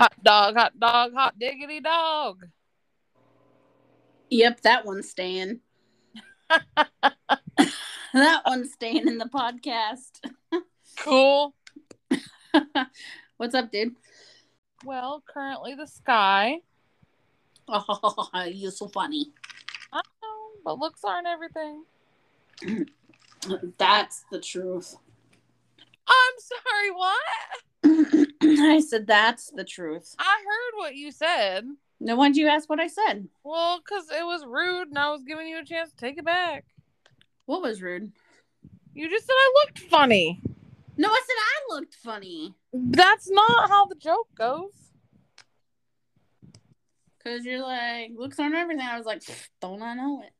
Hot dog, hot dog, hot diggity dog. Yep, that one's staying. that one's staying in the podcast. Cool. What's up, dude? Well, currently the sky. Oh, you're so funny. I know, but looks aren't everything. That's the truth. I'm sorry, what? I said that's the truth. I heard what you said. No, why'd you ask what I said? Well, because it was rude and I was giving you a chance to take it back. What was rude? You just said I looked funny. No, I said I looked funny. That's not how the joke goes. Cause you're like looks aren't everything. I was like, don't I know it?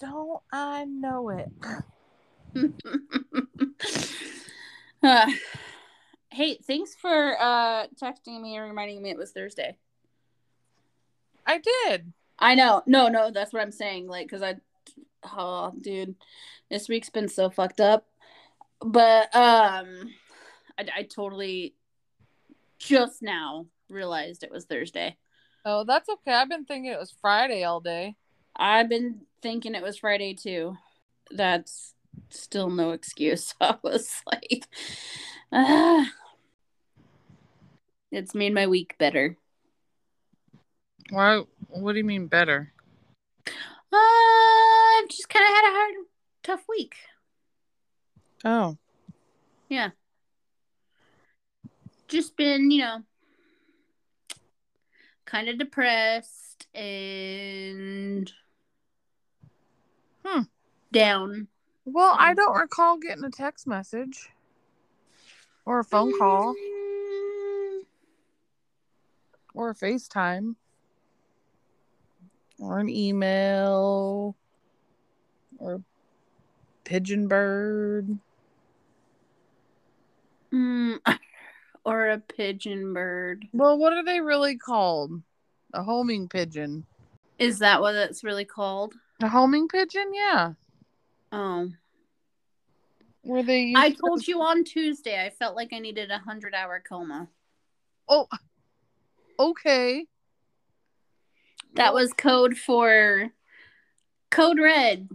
Don't I know it? Uh, hey, thanks for uh texting me and reminding me it was Thursday. I did. I know. No, no, that's what I'm saying. Like, cause I, oh, dude, this week's been so fucked up. But um, I, I totally just now realized it was Thursday. Oh, that's okay. I've been thinking it was Friday all day. I've been thinking it was Friday too. That's still no excuse. I was like, ah. It's made my week better. Why? What do you mean better? Uh, I've just kind of had a hard, tough week. Oh, Yeah. Just been, you know, kind of depressed and Hmm. down. Well, I don't recall getting a text message or a phone call Mm, or a FaceTime or an email or a pigeon bird. mm, or a pigeon bird. Well, what are they really called? A homing pigeon. Is that what it's really called? A homing pigeon? Yeah. Oh. Where they I to- told you on Tuesday I felt like I needed a hundred hour coma. Oh, okay. That was code for Code Red.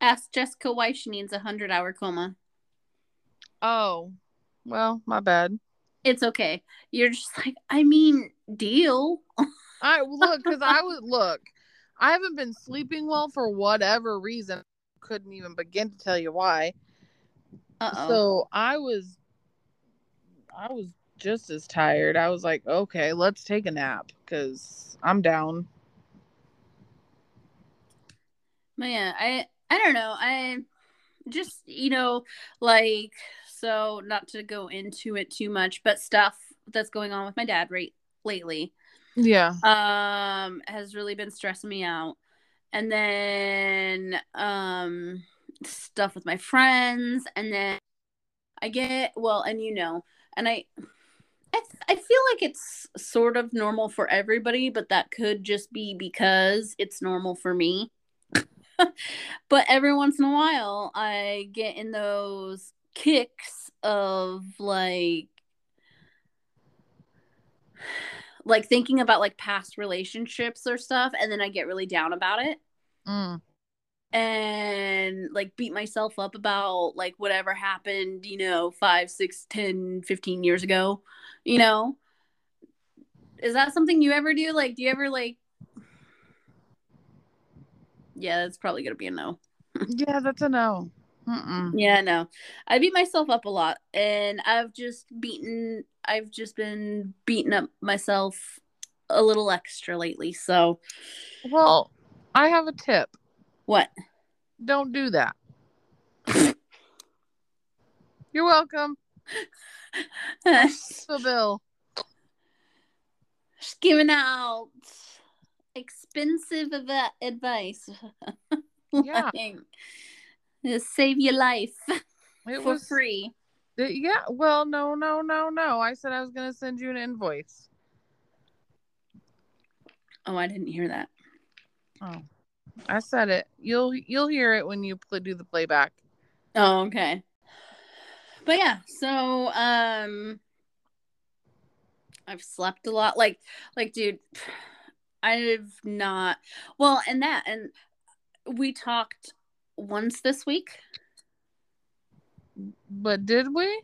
Ask Jessica why she needs a hundred hour coma. Oh, well, my bad. It's okay. You're just like, I mean, deal. I look because I would look. I haven't been sleeping well for whatever reason. Couldn't even begin to tell you why. Uh oh. So I was, I was just as tired. I was like, okay, let's take a nap because I'm down. Yeah, I I don't know. I just you know like so not to go into it too much, but stuff that's going on with my dad right lately Yeah. um has really been stressing me out. And then um stuff with my friends and then I get well and you know and I I, I feel like it's sort of normal for everybody, but that could just be because it's normal for me. but every once in a while, I get in those kicks of like, like thinking about like past relationships or stuff, and then I get really down about it Mm. And like beat myself up about like whatever happened, you know, five, six, ten, fifteen years ago, you know. Is that something you ever do? Like, do you ever like? Yeah, that's probably gonna be a no. Yeah, that's a no. Mm-mm. Yeah, no. I beat myself up a lot and I've just beaten I've just been beating up myself a little extra lately. So Well, I have a tip. What? Don't do that. You're welcome. The bill. giving out expensive av- advice. Yeah. Like, save your life It for was free. Yeah, well, no, no, no, no. I said I was going to send you an invoice. Oh, I didn't hear that. Oh, I said it. You'll you'll hear it when you pl- do the playback. Oh, okay. But yeah, so um I've slept a lot. Like, like, dude, I've not. Well, and that, and we talked once this week. But did we?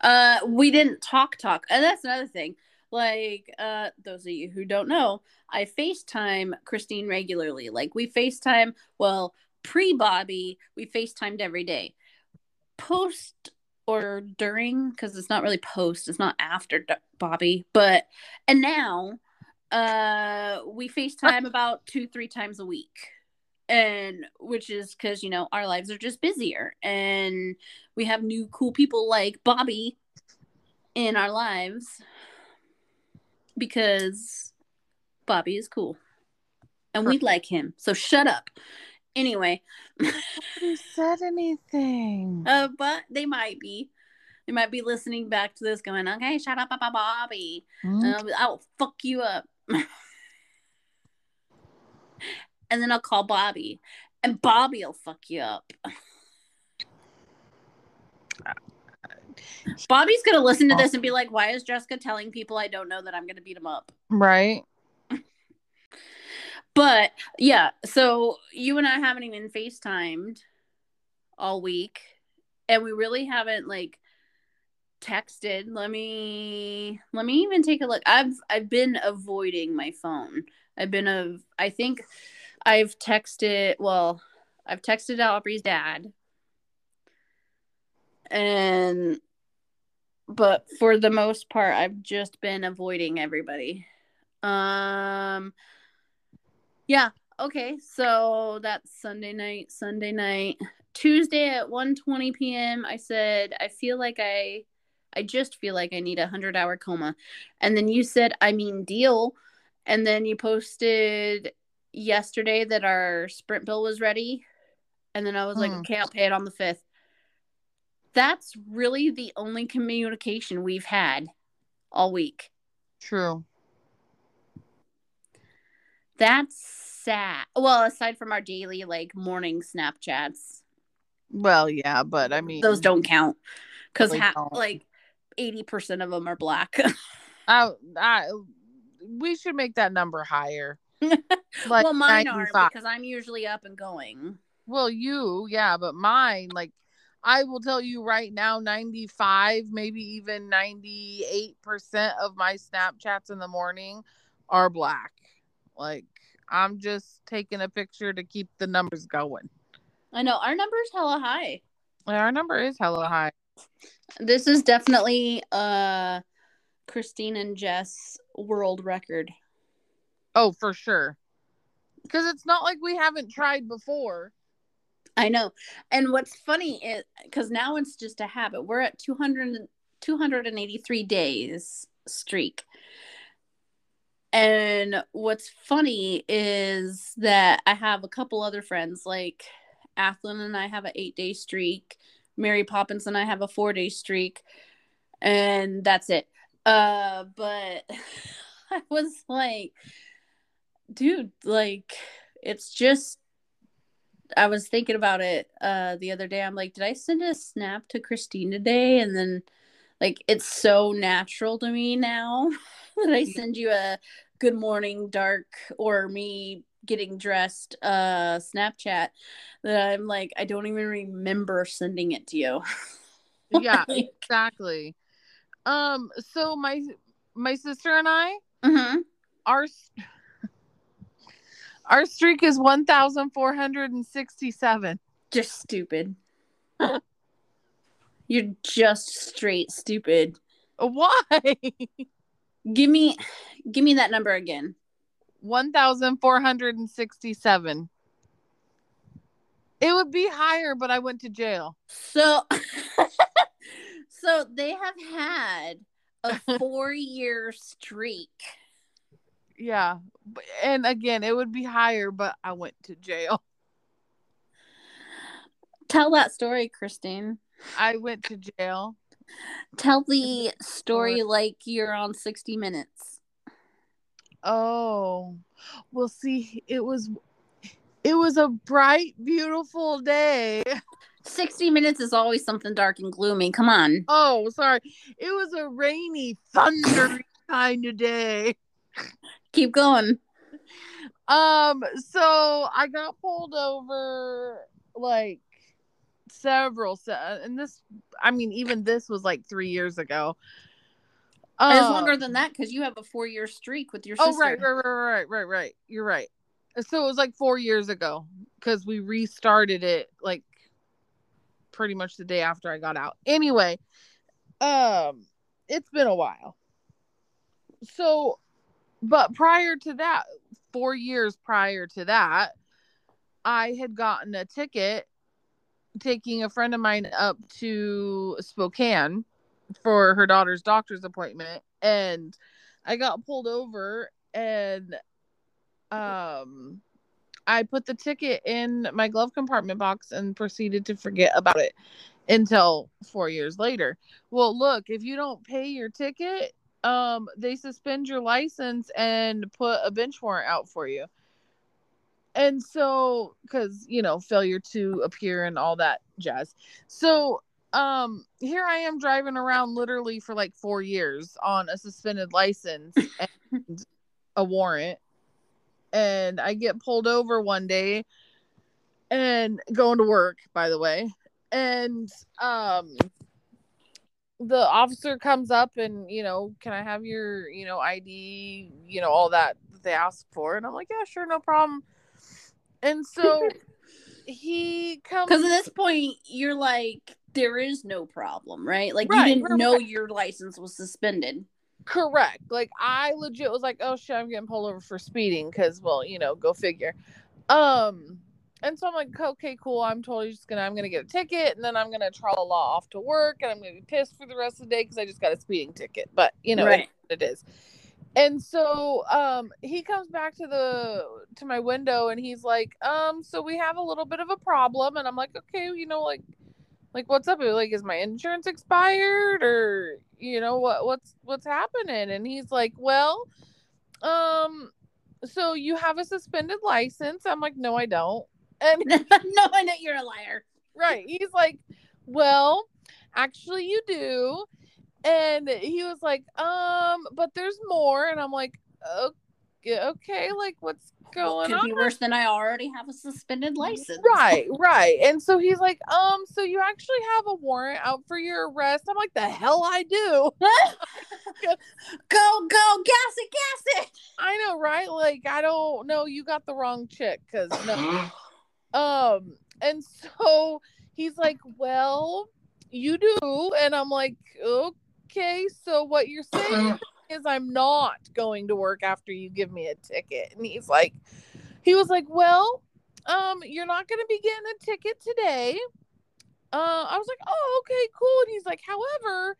Uh, we didn't talk talk, and that's another thing. Like, uh, those of you who don't know, I FaceTime Christine regularly. Like, we FaceTime. Well, pre Bobby, we FaceTimed every day. Post or during, because it's not really post. It's not after Bobby, but and now, uh, we FaceTime about two three times a week and which is because you know our lives are just busier and we have new cool people like bobby in our lives because bobby is cool. And we like him. So shut up. Anyway. Nobody said anything. Uh but they might be. They might be listening back to this going okay shut up about bobby. Mm-hmm. uh, i'll fuck you up. And then I'll call Bobby, and Bobby will fuck you up. Bobby's gonna listen to this and be like, "Why is Jessica telling people I don't know that I'm gonna beat him up?" Right. but yeah, so you and I haven't even FaceTimed all week, and we really haven't like texted. Let me let me even take a look. I've I've been avoiding my phone. I've been of I think I've texted, well, I've texted Aubrey's dad. And, but for the most part, I've just been avoiding everybody. Um, yeah. Okay. So that's Sunday night, Sunday night. Tuesday at 1:20 p.m. I said I feel like I I just feel like I need a 100 hour coma. And then you said I mean deal and then you posted yesterday that our sprint bill was ready and then i was like hmm. okay i'll pay it on the 5th that's really the only communication we've had all week. True. That's sad. Well aside from our daily like morning snapchats. Well yeah but i mean those don't count because really ha- like 80% of them are black. I, I we should make that number higher. Like well, mine 95. are because I'm usually up and going. Well, you, yeah, but mine, like, I will tell you right now, 95, maybe even 98% of my Snapchats in the morning are black. Like, I'm just taking a picture to keep the numbers going. I know our number is hella high. Our number is hella high. This is definitely uh Christine and Jess world record. Oh, for sure. Because it's not like we haven't tried before. I know. And what's funny is because now it's just a habit. We're at 200, 283 days streak. And what's funny is that I have a couple other friends, like Athlon and I have an eight day streak. Mary Poppins and I have a four day streak. And that's it. Uh, but I was like, dude, like it's just I was thinking about it uh the other day. I'm like, did I send a snap to Christine today? And then like it's so natural to me now that I send you a good morning dark or me getting dressed uh Snapchat that I'm like I don't even remember sending it to you. yeah, exactly. Um so my my sister and I mm-hmm. are our streak is 1,467. Just stupid. You're just straight stupid. Why? give me give me that number again. 1,467. It would be higher, but I went to jail. So so they have had a 4-year streak yeah and again it would be higher but i went to jail. Tell that story christine. I went to jail. Tell the story like you're on 60 minutes. Oh well see it was it was a bright beautiful day. 60 minutes is always something dark and gloomy. Come on. Oh sorry. It was a rainy thundery kind of day. Keep going. Um, so I got pulled over like several se- and this I mean even this was like 3 years ago. it's Um, longer than that because you have a four year streak with your sister. Oh right, right, right, right, right, right. You're right. So it was like 4 years ago cuz we restarted it like pretty much the day after I got out. Anyway, um it's been a while. So but prior to that, 4 years prior to that, I had gotten a ticket taking a friend of mine up to Spokane for her daughter's doctor's appointment and I got pulled over and um I put the ticket in my glove compartment box and proceeded to forget about it until 4 years later. Well, look, if you don't pay your ticket, um they suspend your license and put a bench warrant out for you. And so cuz you know, failure to appear and all that jazz. So um here I am driving around literally for like 4 years on a suspended license and a warrant and I get pulled over one day and going to work by the way and um the officer comes up and you know can I have your you know ID you know all that that they ask for and I'm like yeah sure no problem and so he comes Because at this point, you're like, there is no problem, right? Like Right, you didn't know right. your license was suspended. Correct. Like I legit was like, oh shit, I'm getting pulled over for speeding because, well, you know, go figure. Um, and so I'm like, okay, cool. I'm totally just gonna, I'm gonna get a ticket, and then I'm gonna trot a law off to work, and I'm gonna be pissed for the rest of the day because I just got a speeding ticket. But you know, Right. it, it is. And so, um, he comes back to the to my window, and he's like, um, so we have a little bit of a problem, and I'm like, okay, you know, like like what's up like is my insurance expired or you know what what's what's happening and he's like well um so you have a suspended license i'm like no i don't and no, I know you're a liar. right he's like well actually you do and he was like um but there's more and i'm like okay okay like what's going Could on Could be worse than I already have a suspended license. Right, right. And so he's like, um, so you actually have a warrant out for your arrest. I'm like, the hell I do. go, go, gas it, gas it. I know, right? Like, I don't know, you got the wrong chick, cause no. um, and so he's like, Well, you do, and I'm like, Okay, so what you're saying is I'm not going to work after you give me a ticket. And he's like, he was like, Well, um, you're not gonna be getting a ticket today. Uh, I was like, Oh, okay, cool. And he's like, However,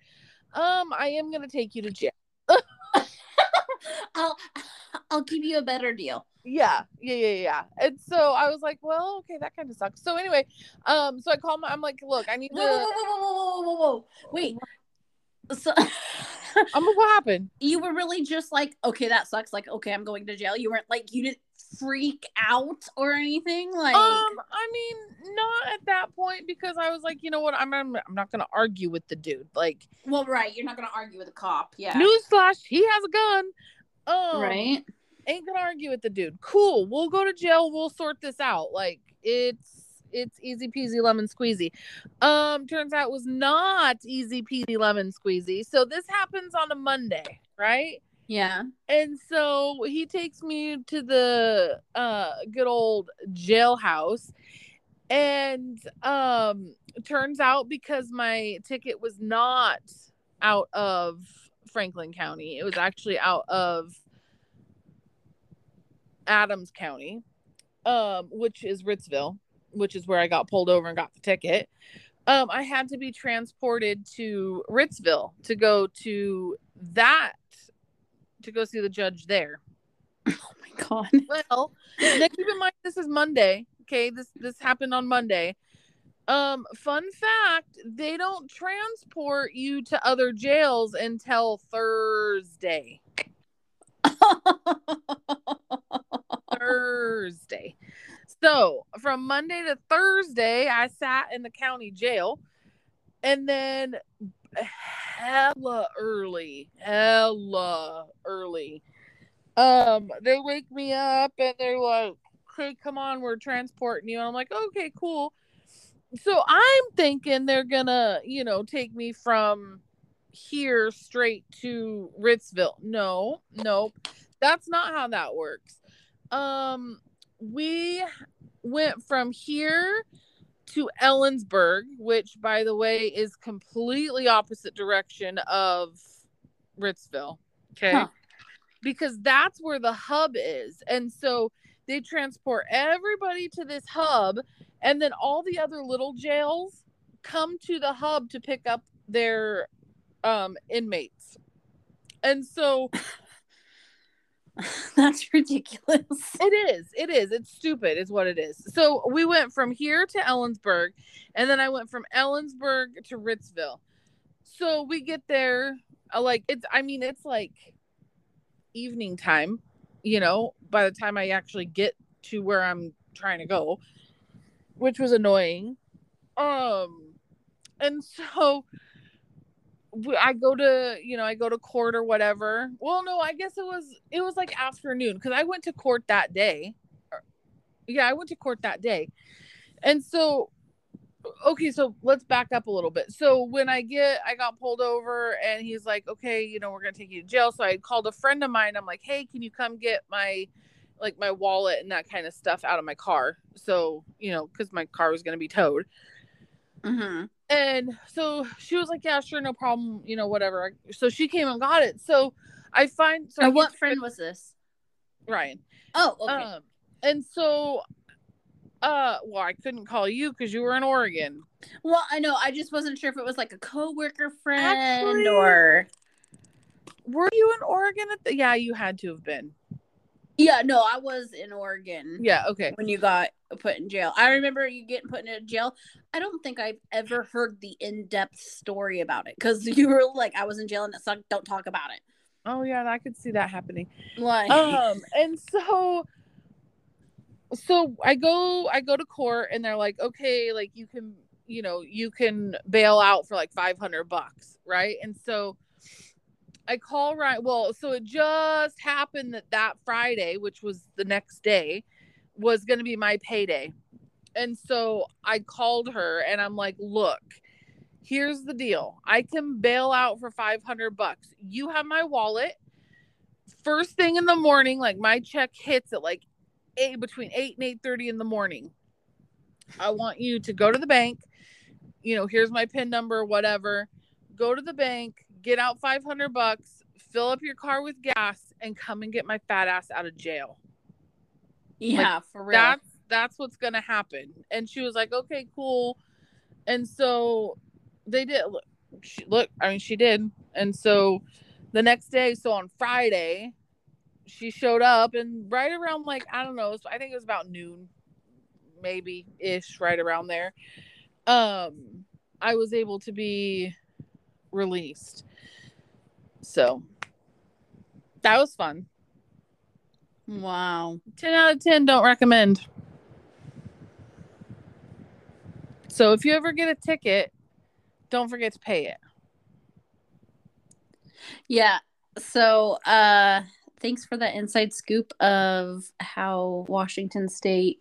um, I am gonna take you to jail. I'll I'll give you a better deal. Yeah, yeah, yeah, yeah. And so I was like, Well, okay, that kind of sucks. So anyway, um, so I called my I'm like, look, I need Whoa, whoa, to whoa, whoa, whoa, whoa, whoa, whoa. Wait. So I'm like, what happened? you were really just like, okay, that sucks. Like, okay, I'm going to jail. You weren't like, you didn't freak out or anything. Like, Um, I mean, not at that point because I was like, you know what, I'm I'm, I'm not gonna argue with the dude. Like, well, right. You're not going to argue with a cop. Yeah. newsflash, he has a gun. Um, right. ain't gonna argue with the dude. Cool, we'll go to jail. We'll sort this out. Like, it's it's easy peasy lemon squeezy. Um, turns out it was not easy peasy lemon squeezy. So this happens on a Monday, right? Yeah. And so he takes me to the uh good old jailhouse and um turns out because my ticket was not out of Franklin County, it was actually out of Adams County, um which is Ritzville, which is where I got pulled over and got the ticket. Um I had to be transported to Ritzville to go to that to go see the judge there. Oh my god. Well, now keep in mind this is Monday. Okay, this this happened on Monday. Um, fun fact: they don't transport you to other jails until Thursday. Thursday. So from Monday to Thursday, I sat in the county jail, and then hella early, hella early. Um, they wake me up and they're like, "Okay, come on, we're transporting you." And I'm like, "Okay, cool." So I'm thinking they're gonna, you know, take me from here straight to Ritzville. No, nope. That's not how that works. Um, we went from here to Ellensburg, which by the way is completely opposite direction of Ritzville. Okay. Huh. Because that's where the hub is. And so they transport everybody to this hub and then all the other little jails come to the hub to pick up their um inmates. And so That's ridiculous. It is. It is. It's stupid, is what it is. So we went from here to Ellensburg, and then I went from Ellensburg to Ritzville. So we get there, uh, like it's. I mean, it's like evening time. You know, by the time I actually get to where I'm trying to go, which was annoying. Um, and so I go to, you know, I go to court or whatever. Well, no, I guess it was it was like afternoon because I went to court that day. Yeah, I went to court that day. And so okay, so let's back up a little bit. So when I get I got pulled over and he's like, "Okay, you know, we're to take you to jail." So I called a friend of mine. I'm like, "Hey, can you come get my like my wallet and that kind of stuff out of my car?" So, you know, cuz my car was to be towed. Mhm. And so she was like, "Yeah, sure, no problem, you know, whatever." So she came and got it. So I find. So and what friend was this? Ryan. Oh, okay. Um, and so, uh, well, I couldn't call you because you were in Oregon. Well, I know. I just wasn't sure if it was like a coworker friend Actually, or. Were you in Oregon at the? Yeah, you had to have been. Yeah, no, I was in Oregon. Yeah, okay. When you got put in jail. I remember you getting put in jail. I don't think I've ever heard the in-depth story about it cuz you were like I was in jail and it sucked, don't talk about it. Oh yeah, I could see that happening. Like um and so so I go I go to court and they're like, "Okay, like you can, you know, you can bail out for like 500 bucks, right?" And so I call right. Well, so it just happened that that Friday, which was the next day, was going to be my payday. And so I called her and I'm like, look, here's the deal. I can bail out for 500 bucks. You have my wallet. First thing in the morning, like my check hits at like eight between 8 and 8 30 in the morning. I want you to go to the bank. You know, here's my PIN number, whatever. Go to the bank, get out 500 bucks, fill up your car with gas, and come and get my fat ass out of jail. Yeah, like, for real. That's that's what's gonna happen. And she was like, okay, cool. And so they did. Look, she, look, I mean, she did. And so the next day, so on Friday, she showed up, and right around like I don't know, I think it was about noon, maybe ish, right around there. Um, I was able to be released. So that was fun. Wow. 10 out of 10 don't recommend. So if you ever get a ticket, don't forget to pay it. Yeah. So uh thanks for that inside scoop of how Washington State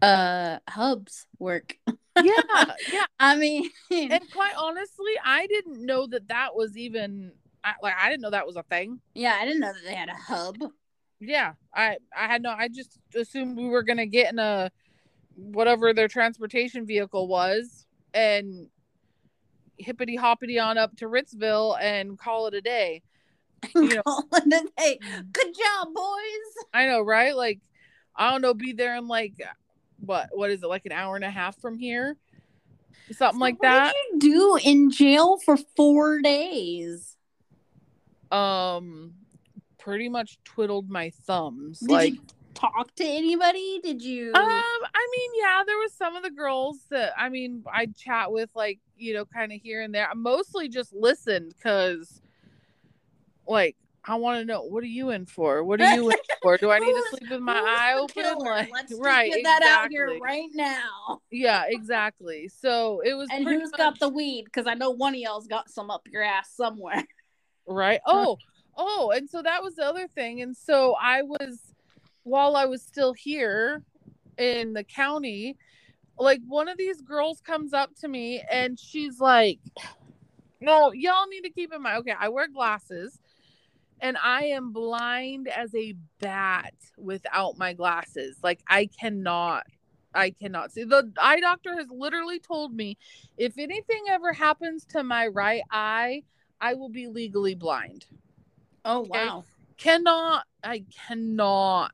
uh hubs work. yeah, yeah. I mean, and quite honestly, I didn't know that that was even I, like I didn't know that was a thing. Yeah, I didn't know that they had a hub. Yeah, I I had no. I just assumed we were gonna get in a whatever their transportation vehicle was and hippity hoppity on up to Ritzville and call it a day. You know, call it a day. Mm. Good job, boys. I know, right? Like, I don't know, be there in like what what is it like an hour and a half from here something so like that you do in jail for four days um pretty much twiddled my thumbs did like talk to anybody did you um i mean yeah there was some of the girls that i mean i chat with like you know kind of here and there i mostly just listened because like I want to know what are you in for? What are you in for? Do I need to sleep with my eye open? Like, Let's right, get that out here exactly. right now. Yeah, exactly. So it was And who's got the weed? Because I know one of y'all's got some up your ass somewhere. Right? Oh oh and so that was the other thing and so i was while i was still here in the county like one of these girls comes up to me and she's like no y'all need to keep in mind okay i wear glasses and i am blind as a bat without my glasses. Like i cannot I cannot see. The eye doctor has literally told me if anything ever happens to my right eye, I will be legally blind. Oh wow. Cannot, I cannot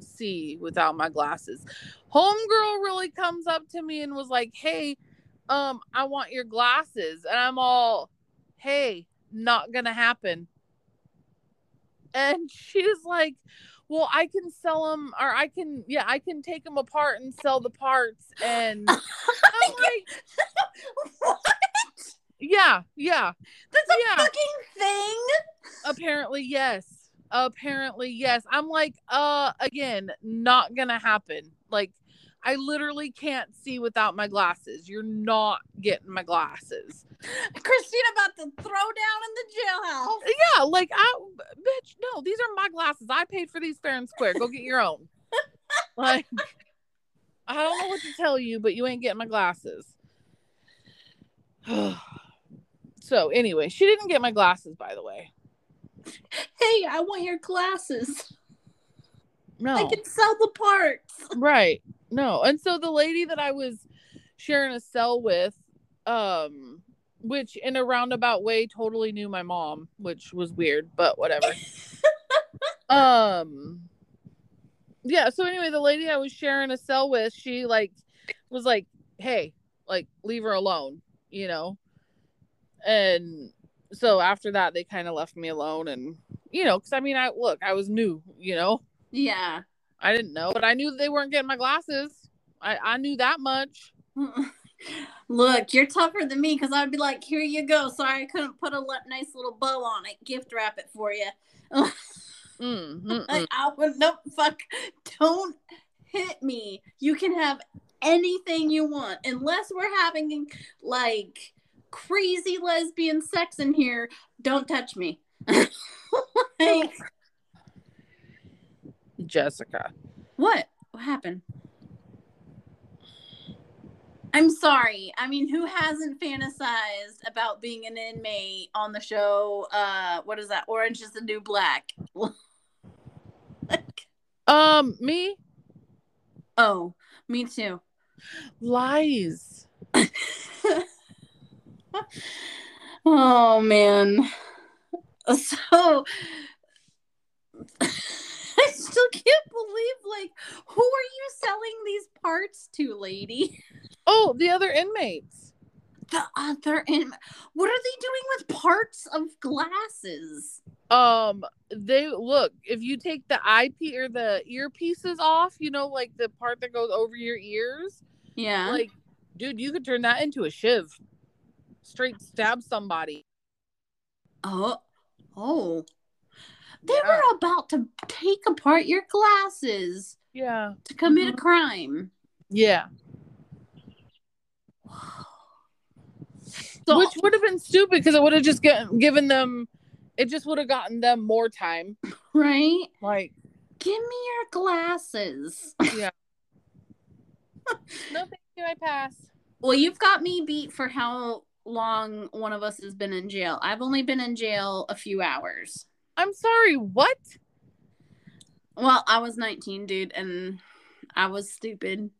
see without my glasses. Homegirl really comes up to me and was like, Hey, um, I want your glasses. And I'm all, Hey, not gonna happen. And she's like, Well, I can sell them, or I can, yeah, I can take them apart and sell the parts. And I'm like, what? Yeah, yeah. That's a Yeah. fucking thing. apparently yes. Apparently yes. I'm like uh again not gonna happen. Like i literally can't see without my glasses. You're not getting my glasses. Christina about to throw down in the jailhouse. yeah like i bitch no these are my glasses. I paid for these fair and square. Go get your own. Like i don't know what to tell you but you ain't getting my glasses so anyway she didn't get my glasses by the way. Hey, I want your glasses. no. I can sell the parts. right. No. And so the lady that i was sharing a cell with um which in a roundabout way totally knew my mom which was weird but whatever. Um yeah so anyway the lady i was sharing a cell with she like was like hey like leave her alone you know and so after that they kind of left me alone and you know because i mean i look i was new you know Yeah. I didn't know, but I knew they weren't getting my glasses. I, I knew that much. Look, you're tougher than me because I'd be like, here you go. Sorry, I couldn't put a le- nice little bow on it. Gift wrap it for you. Mm. Like, I would, nope, fuck. Don't hit me. You can have anything you want unless we're having like crazy lesbian sex in here. Don't touch me. like, Jessica. what? What happened? I'm sorry. I mean, who hasn't fantasized about being an inmate on the show? Uh, what is that? Orange is the New Black. Like, Um, me? oh, me too. Lies. oh man. So I still can't believe like who are you selling these parts to, lady? Oh, the other inmates. The other in what are they doing with parts of glasses? Um, they look, if you take the eyepiece or the earpieces off, you know, like the part that goes over your ears, Yeah. like, dude, you could turn that into a shiv. Straight stab somebody. oh. Oh. They Yeah. were about to take apart your glasses Yeah. to commit Mhm. a crime. Yeah. So, Which would have been stupid because it would have just get, given them, it just would have gotten them more time. right? Like, Give me your glasses. Yeah. no, thank you, I pass. Well, you've got me beat for how long one of us has been in jail. I've only been in jail a few hours. I'm sorry, what? Well, I was 19, dude, and I was stupid.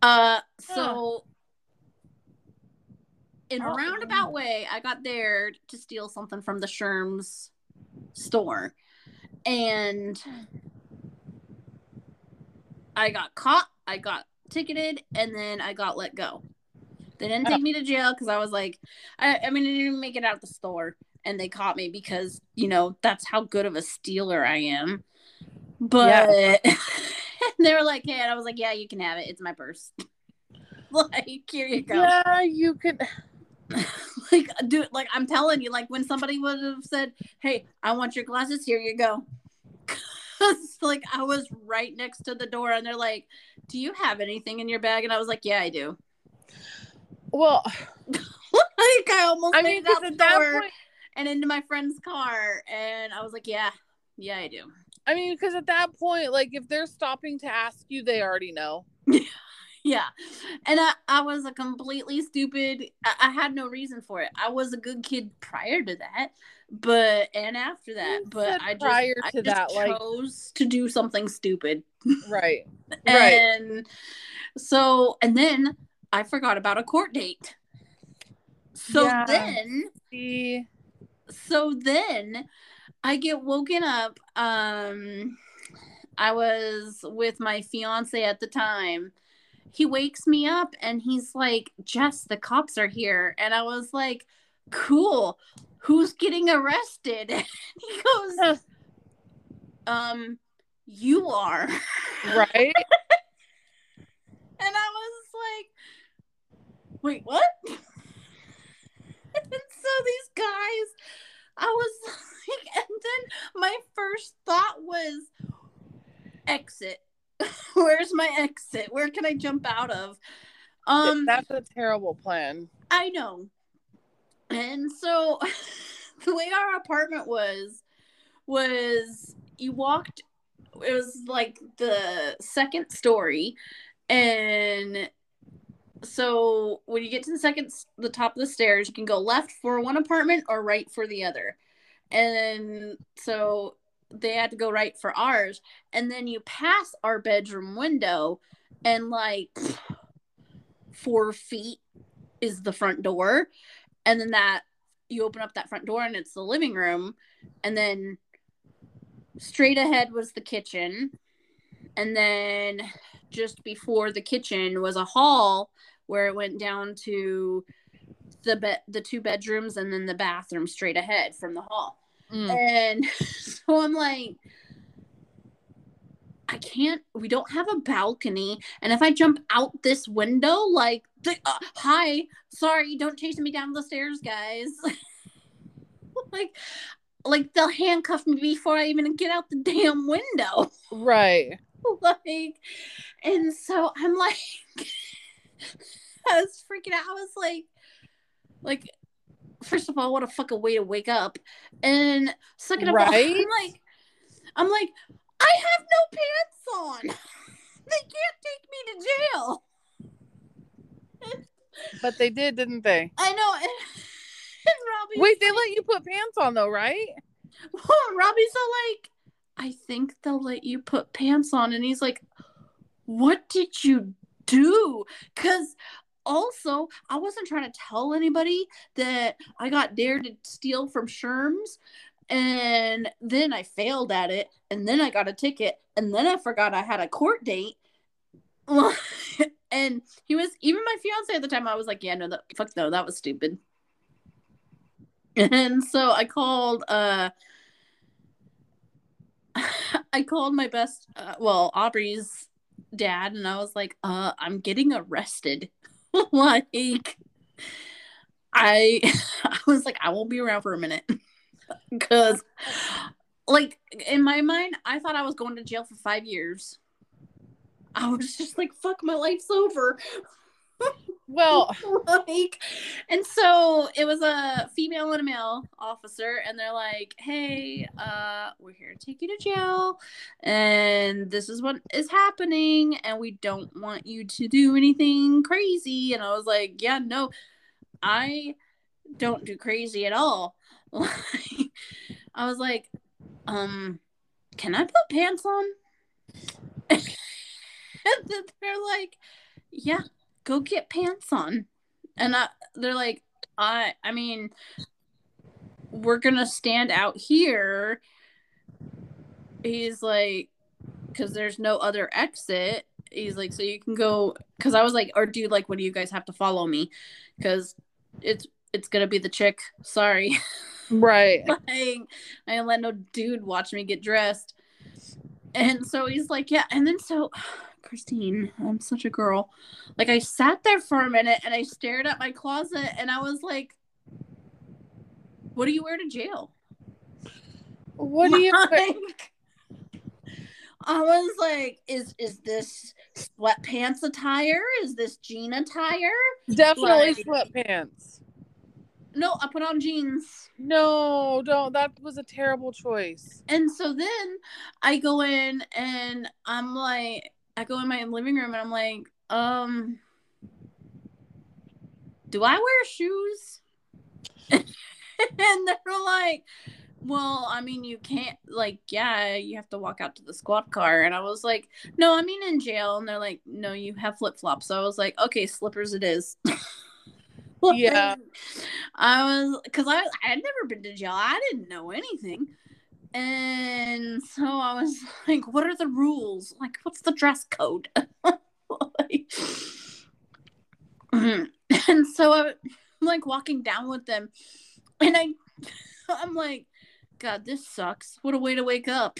Uh, so in a roundabout way, I got there to steal something from the Sherms store, and I got caught. I got ticketed, and then I got let go. They didn't take me to jail because I was like, I, I mean, I didn't even make it out the store, and they caught me because you know that's how good of a stealer I am. But they were like, "Hey," and I was like, "Yeah, you can have it. It's my purse." like, here you go. Yeah, you can. like, dude, like I'm telling you, like when somebody would have said, "Hey, I want your glasses. Here you go." Like I was right next to the door, and they're like, "Do you have anything in your bag?" And I was like, "Yeah, I do." Well, like I almost I made mean, out the at that door point, and into my friend's car, and I was like, "Yeah, yeah, I do." I mean, because at that point, like if they're stopping to ask you, they already know. Yeah. And I, I was a completely stupid, I, I had no reason for it. I was a good kid prior to that, but, and after that, You but I just, prior I to just that, like- chose to do something stupid. Right. Right. And so, and then I forgot about a court date. So Yeah. then, See, so then I get woken up. Um, I was with my fiance at the time. He wakes me up and he's like, Jess, the cops are here. And I was like, cool. Who's getting arrested? he goes, um, you are. right? And I was like, wait, what? and so these guys, I was like, and then my first thought was exit. Where's my exit? Where can I jump out of? Um, That's a terrible plan. I know. And so the way our apartment was was you walked it was like the second story and so when you get to the second the top of the stairs you can go left for one apartment or right for the other. And so they had to go right for ours. And then you pass our bedroom window and like four feet is the front door. And then that you open up that front door and it's the living room. And then straight ahead was the kitchen and then just before the kitchen was a hall where it went down to the bed the two bedrooms and then the bathroom straight ahead from the hall Mm. and so i'm like I can't. We don't have a balcony, and if I jump out this window, like, the, uh, hi, sorry, don't chase me down the stairs, guys. like, like they'll handcuff me before I even get out the damn window. Right. like, and so I'm like, I was freaking out. I was like, like, first of all, what a fucking way to wake up, and second of all, I'm like, I'm like, I have no pants on. They can't take me to jail. But they did, didn't they? I know. And, and Wait, they like, let you put pants on though, right? Robbie's all like, I think they'll let you put pants on. And he's like, What did you do? Because also, I wasn't trying to tell anybody that I got dared to steal from Sherms. And then I failed at it. And then I got a ticket. And then I forgot I had a court date. and he was, even my fiance at the time, I was like, Yeah, no, that, fuck no, that was stupid. And so I called, uh, I called my best, uh, well, Aubrey's dad, and I was like, uh, I'm getting arrested. like, I, I was like, I won't be around for a minute. Because, like, in my mind, I thought I was going to jail for five years. I was just like, fuck, my life's over. Well, like and so it was a female and a male officer and they're like hey uh we're here to take you to jail and this is what is happening and we don't want you to do anything crazy. And i was like yeah no i don't do crazy at all. I was like um can i put pants on? And they're like yeah go get pants on and I, they're like i i mean we're gonna stand out here he's like because there's no other exit he's like so you can go because i was like or do you like what do you guys have to follow me because it's it's gonna be the chick sorry right. like I didn't let no dude watch me get dressed. And so he's like, yeah. And then so Christine, I'm such a girl. Like I sat there for a minute and I stared at my closet and I was like, what do you wear to jail? What do you Like, I was like, is is this sweatpants attire? Is this jean attire? definitely like- sweatpants? No, I put on jeans. No, don't. That was a terrible choice. And so then I go in and I'm like, I go in my living room and I'm like, um, do I wear shoes? and they're like, well, I mean, you can't, like, yeah, you have to walk out to the squad car. And I was like, no, I mean, in jail. And they're like, no, you have flip flops. So I was like, okay, slippers it is. Yeah. I was, because I, I had never been to jail. I didn't know anything. And so I was like, what are the rules? Like, what's the dress code? Like- and so I'm like walking down with them, and I, I'm like, God, this sucks. What a way to wake up.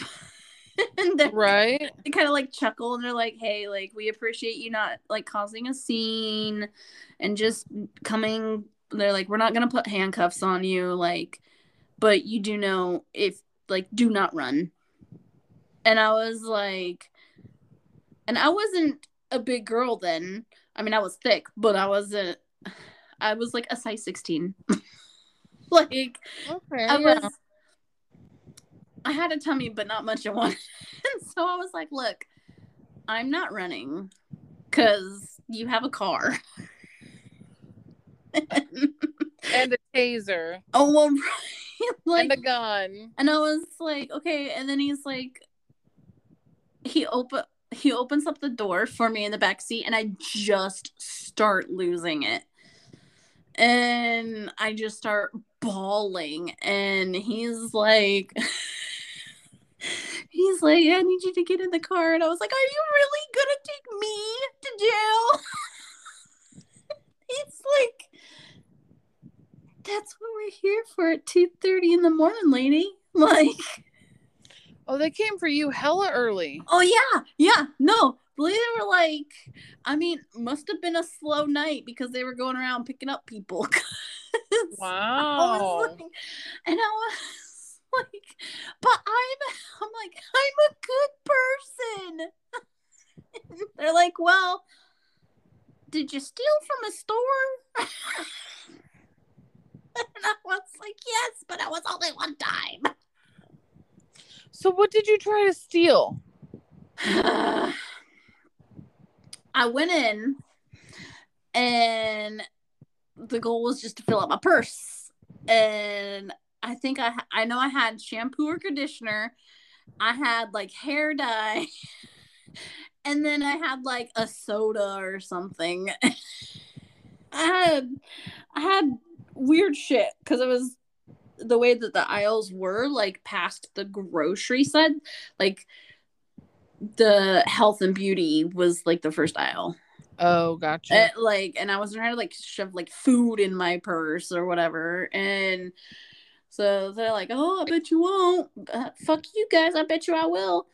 and then Right? they kind of like chuckle and they're like, hey, like, we appreciate you not like causing a scene and just coming. They're like, we're not going to put handcuffs on you. Like, but you do know if, like, do not run. And I was like, and I wasn't a big girl then. I mean, I was thick, but I wasn't, I was like a size 16. like, Okay. I yeah. was I had a tummy but not much of one. and so I was like, look, I'm not running cuz you have a car. and taser oh well right. like and a gun. and I was like, okay, and then he's like he open he opens up the door for me in the back seat and I just start losing it. And I just start bawling and he's like he's like, I need you to get in the car and I was like, Are you really gonna take me to jail? He's like that's what we're here for at 2.30 in the morning, lady. Like Oh, they came for you hella early. Oh yeah, yeah. No, they were like, I mean, must have been a slow night because they were going around picking up people. 'Cause I Wow. like- and I was like, but I'm, I'm like, I'm a good person. They're like, well, did you steal from a store? and I was like, yes, but it was only one time. So what did you try to steal? I went in and the goal was just to fill up my purse. And I think I I know I had shampoo or conditioner. I had like hair dye. And then I had like a soda or something. I had I had weird shit cuz it was the way that the aisles were like past the grocery side like the health and beauty was like the first aisle. Oh, gotcha. And, like, and I was trying to like shove like food in my purse or whatever. And so they're like, "Oh, I bet you won't. Uh, fuck you guys. I bet you I will."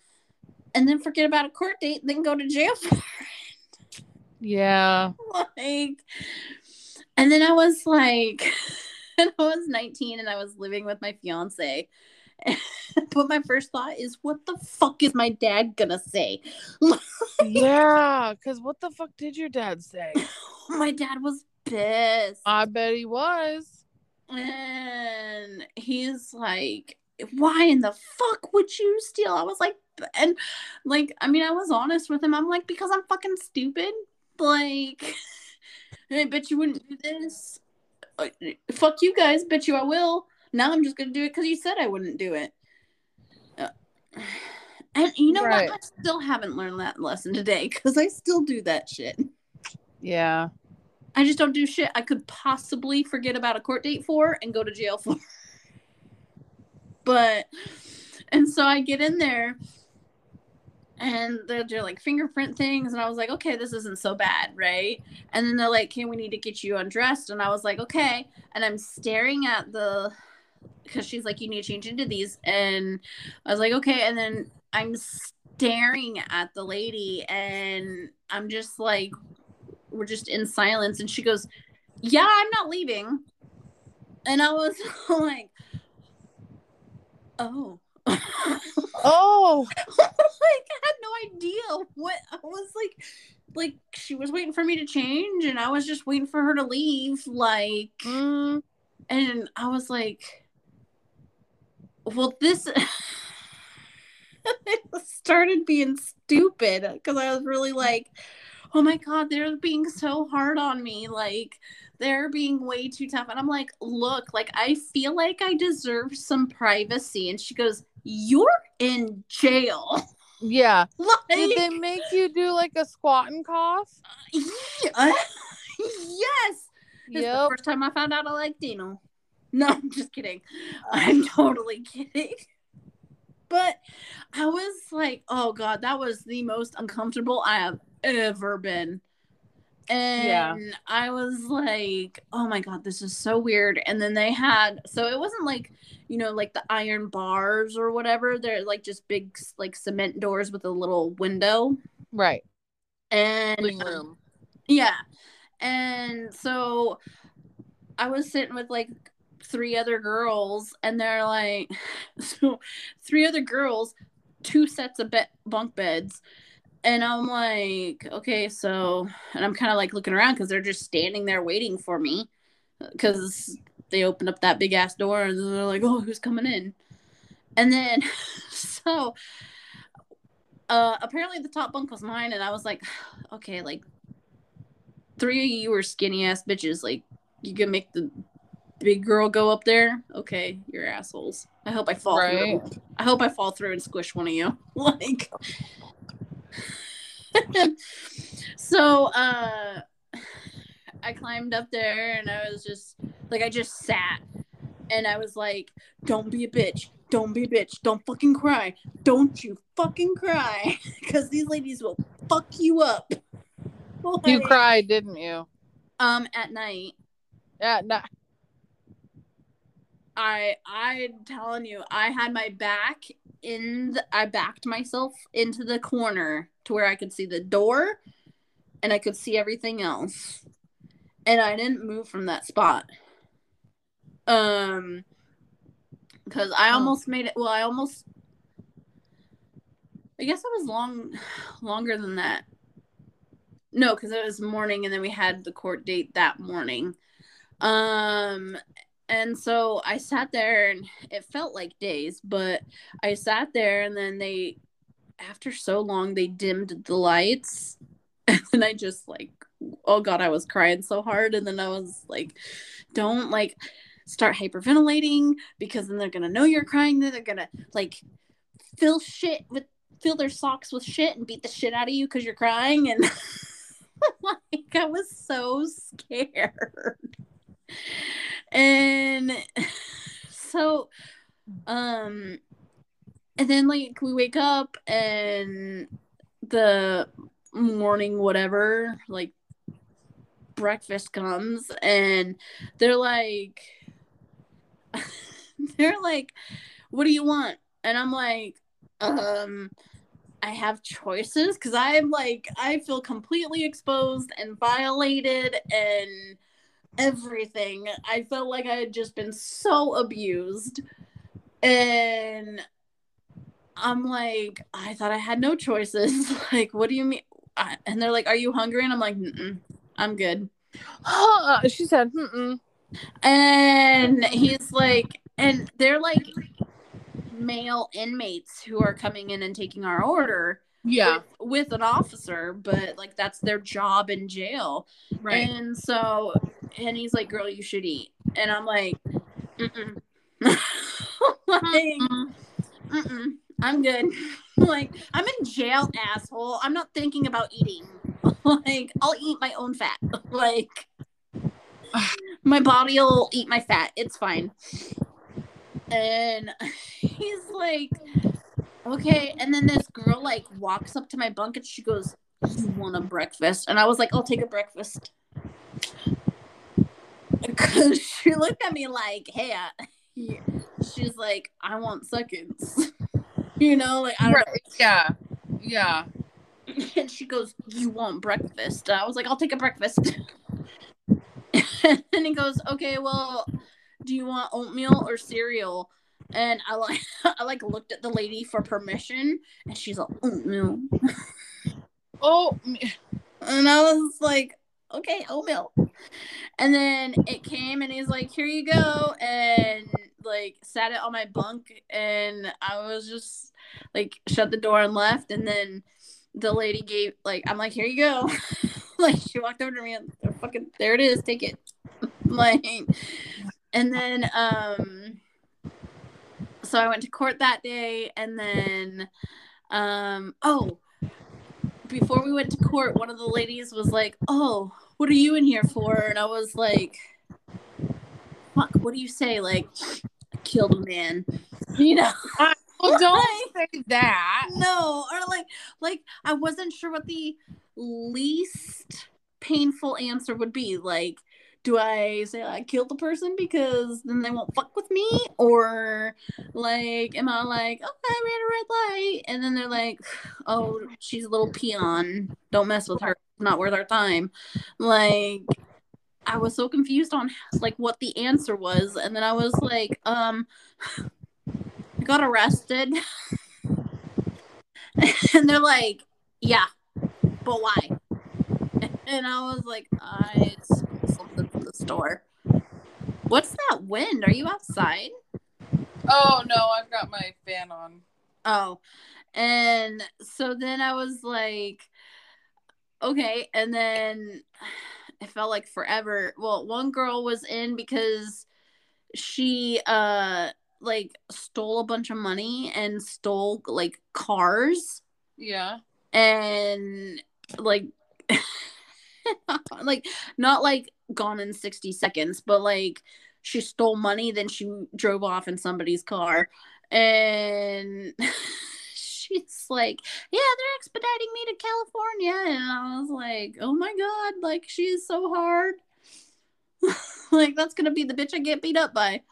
And then forget about a court date, then go to jail for it yeah. like. And then I was like, and I was 19 and I was living with my fiance. but my first thought is, what the fuck is my dad gonna say? Yeah. Because what the fuck did your dad say? my dad was pissed. I bet he was. and he's like why in the fuck would you steal i was like and like i mean i was honest with him i'm like because i'm fucking stupid like i bet you wouldn't do this Uh, fuck you guys bet you i will now i'm just gonna do it because you said i wouldn't do it Uh, and you know Right. what i still haven't learned that lesson today because i still do that shit Yeah. I just don't do shit I could possibly forget about a court date for and go to jail for. But, and so I get in there and they're, they're like fingerprint things. And I was like, okay, this isn't so bad, right? And then they're like, okay, we need to get you undressed. And I was like, okay. And I'm staring at the, because she's like, you need to change into these. And I was like, okay. And then I'm staring at the lady and I'm just like, we're just in silence and she goes yeah i'm not leaving And I was like, oh. Oh, like I had no idea what I was like like she was waiting for me to change and I was just waiting for her to leave like mm, and I was like well this I started being stupid because I was really like oh my god they're being so hard on me like they're being way too tough and I'm like look like I feel like I deserve some privacy and she goes you're in jail yeah. like Did they make you do like a squat and cough? Yeah. yes. This Yep. first time I found out I like Dino. No, I'm just kidding. I'm totally kidding. But I was like, oh god, that was the most uncomfortable I have ever been. And Yeah. I was like, oh my god, this is so weird. And then they had so it wasn't like, you know, like the iron bars or whatever. They're like just big like cement doors with a little window. Right. And Living um, room. yeah. And so I was sitting with like three other girls, and they're like, so three other girls, two sets of be- bunk beds. And I'm like, okay, so, and I'm kind of like looking around because they're just standing there waiting for me because they opened up that big ass door and they're like, oh, who's coming in? And then, so, uh, apparently the top bunk was mine, and I was like, okay, like three of you are skinny ass bitches. Like, you can make the big girl go up there. Okay, you're assholes. I hope I fall Right. through. I hope I fall through and squish one of you. Like, so uh, I climbed up there and I was just like, I just sat and I was like, "Don't be a bitch. Don't be a bitch. Don't fucking cry. Don't you fucking cry, because these ladies will fuck you up." You cried, didn't you? um at night Yeah. No. I i'm telling you i had my back in the, i backed myself into the corner to where i could see the door and i could see everything else. And i didn't move from that spot. Um because i Oh. almost made it well i almost i guess it was long longer than that. No because it was morning and then we had the court date that morning. Um and so i sat there and it felt like days but i sat there and then they after so long they dimmed the lights. And i just like oh god i was crying so hard. And then i was like don't like start hyperventilating because then they're gonna know you're crying. Then they're gonna like fill shit with fill their socks with shit and beat the shit out of you because you're crying. And like i was so scared and so um and then like we wake up and the morning whatever like breakfast comes and they're like they're like what do you want? And i'm like um i have choices because i'm like i feel completely exposed and violated and everything. I felt like i had just been so abused. And i'm like i thought i had no choices. Like what do you mean? I, and they're like are you hungry? And i'm like i'm good. Ah, she said, Mm-mm. and he's like and they're like male inmates who are coming in and taking our order Yeah. with, with an officer but like that's their job in jail. Right. and so and he's like girl you should eat. And i'm like Mm-mm. like mm-hmm. Mm-mm, i'm good. Like i'm in jail asshole. I'm not thinking about eating. Like i'll eat my own fat. Like my body will eat my fat. It's fine. And he's like okay and then this girl like walks up to my bunk and she goes you want a breakfast and i was like i'll take a breakfast because she looked at me like hey I, yeah. she's like i want seconds you know like i don't Right. Yeah. Yeah. and she goes you want breakfast i was like i'll take a breakfast and he goes okay well do you want oatmeal or cereal? And I like I like looked at the lady for permission, and she's like "Oh oatmeal, Oh, and I was like, okay, oatmeal. And then it came, and he's like, here you go, and like sat it on my bunk, and I was just like shut the door and left, and then the lady gave like I'm like, here you go. like she walked over to me and fucking there it is, take it. like and then um so I went to court that day and then um oh before we went to court one of the ladies was like, "Oh, what are you in here for?" And I was like, "Fuck, what do you say like killed a man?" You know. well, don't say that. No, or like like I wasn't sure what the least painful answer would be. Like, do I say I killed the person because then they won't fuck with me? Or like am I like, okay, I ran a red light and then they're like, Oh, she's a little peon. Don't mess with her. Not worth our time. Like I was so confused on like what the answer was, and then I was like, um I got arrested. and they're like, Yeah, but why? And I was like, I something store. What's that wind? Are you outside? Oh no, I've got my fan on. Oh, and so then I was like, okay. And then it felt like forever. Well, one girl was in because she, uh, like stole a bunch of money and stole like cars Yeah. and like like not like gone in 60 seconds but like she stole money then she drove off in somebody's car. And she's like yeah they're expediting me to california. And i was like oh my god like she's so hard. Like that's gonna be the bitch i get beat up by.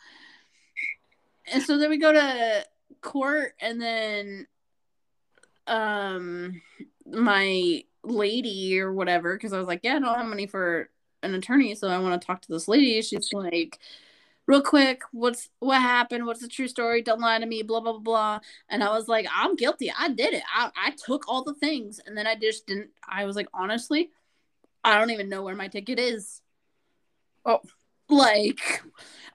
And so then we go to court and then um my lady or whatever because i was like yeah i don't have money for an attorney so i want to talk to this lady. She's like real quick what's what happened? What's the true story? Don't lie to me blah blah blah blah. And i was like i'm guilty. I did it. I, I took all the things. And then i just didn't i was like honestly i don't even know where my ticket is. Oh. like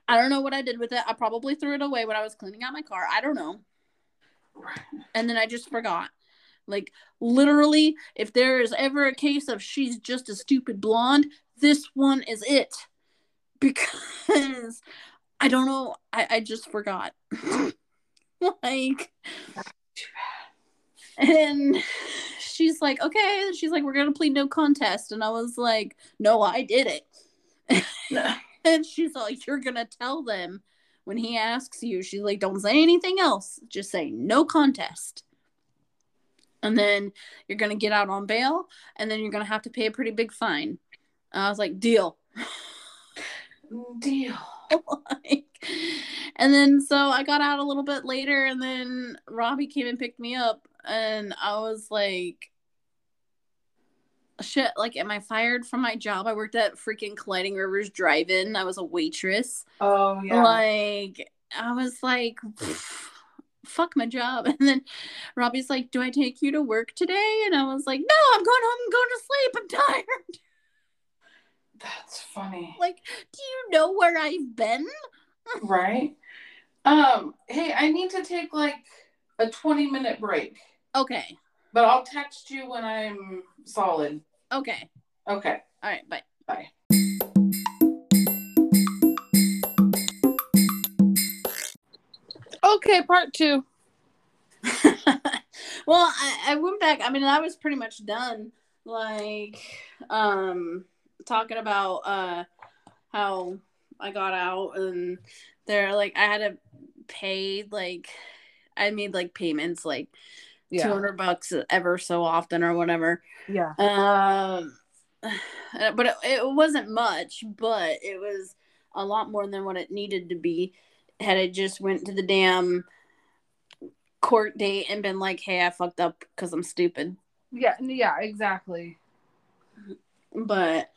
i don't know what i did with it. I probably threw it away when i was cleaning out my car. I don't know. And then I just forgot. Like literally, if there is ever a case of she's just a stupid blonde, this one is it. Because I don't know, I, I just forgot. like and she's like, okay. She's like, we're gonna plead no contest. And I was like, no, I did it. and she's like, you're gonna tell them when he asks you, she's like, don't say anything else. Just say no contest. And then you're going to get out on bail, and then you're going to have to pay a pretty big fine. And I was like, deal. Deal. like, and then so I got out a little bit later, and then Robbie came and picked me up, and I was like, shit, like, am I fired from my job? I worked at freaking Colliding Rivers Drive In. I was a waitress. Oh yeah. Like, I was like, fuck my job. And then Robbie's like, do I take you to work today? And I was like, no, I'm going home I'm going to sleep. I'm tired. That's funny. Like, do you know where I've been? Right? Um, hey, I need to take like a 20 minute break, Okay. but I'll text you when I'm solid. Okay. Okay. All right. Bye. Bye. Okay, part two. well, I, I went back. I mean, I was pretty much done. Like, um, talking about uh how I got out and they're like I had to pay like I made like payments like two hundred bucks ever so often or whatever. Yeah. Um, but it, it wasn't much, but it was a lot more than what it needed to be. Had I just went to the damn court date and been like, "Hey, I fucked up because I'm stupid," Yeah. Yeah. Exactly. but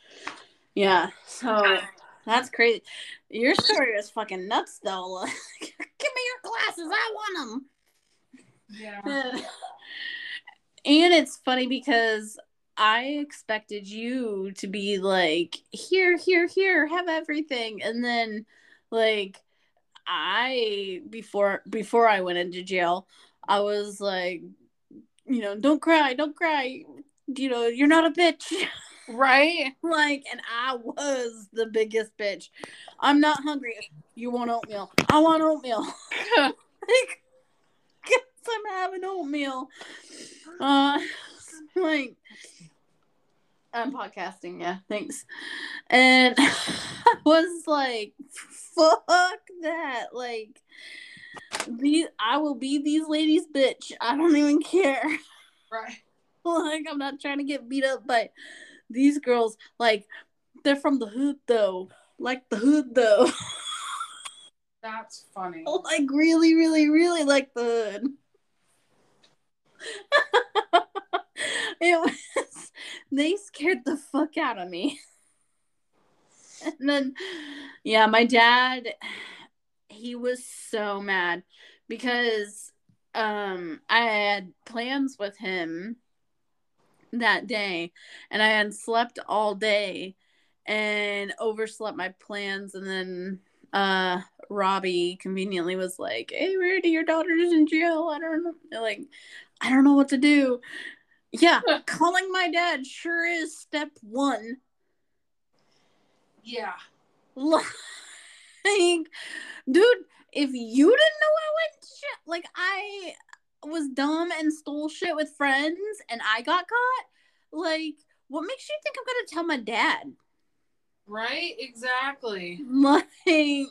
yeah. So That's crazy. Your story is fucking nuts, though. Give me your glasses. I want them. Yeah. and it's funny because I expected you to be like, here, here, here, have everything. And then like I before before I went into jail, I was like, you know, don't cry, don't cry. You know, you're not a bitch. Right? like, and I was the biggest bitch. I'm not hungry. You want oatmeal? I want oatmeal. like, guess I'm having oatmeal. Uh, like, I'm podcasting. Yeah, thanks. And I was like, fuck that. Like, these, I will be these ladies' bitch. I don't even care. Right. Like, I'm not trying to get beat up by these girls. Like, they're from the hood though. Like the hood though. That's funny. like really, really, really like the hood. it was they scared the fuck out of me. And then yeah, my dad he was so mad because um I had plans with him that day and I had slept all day and overslept my plans and then uh Robbie conveniently was like, Hey Rarity, your daughter's in jail. I don't know like I don't know what to do. Yeah, calling my dad sure is step one. Yeah. Like, dude, if you didn't know I went to jail, like I was dumb and stole shit with friends and I got caught, like, what makes you think I'm gonna tell my dad? Right? Exactly. Like,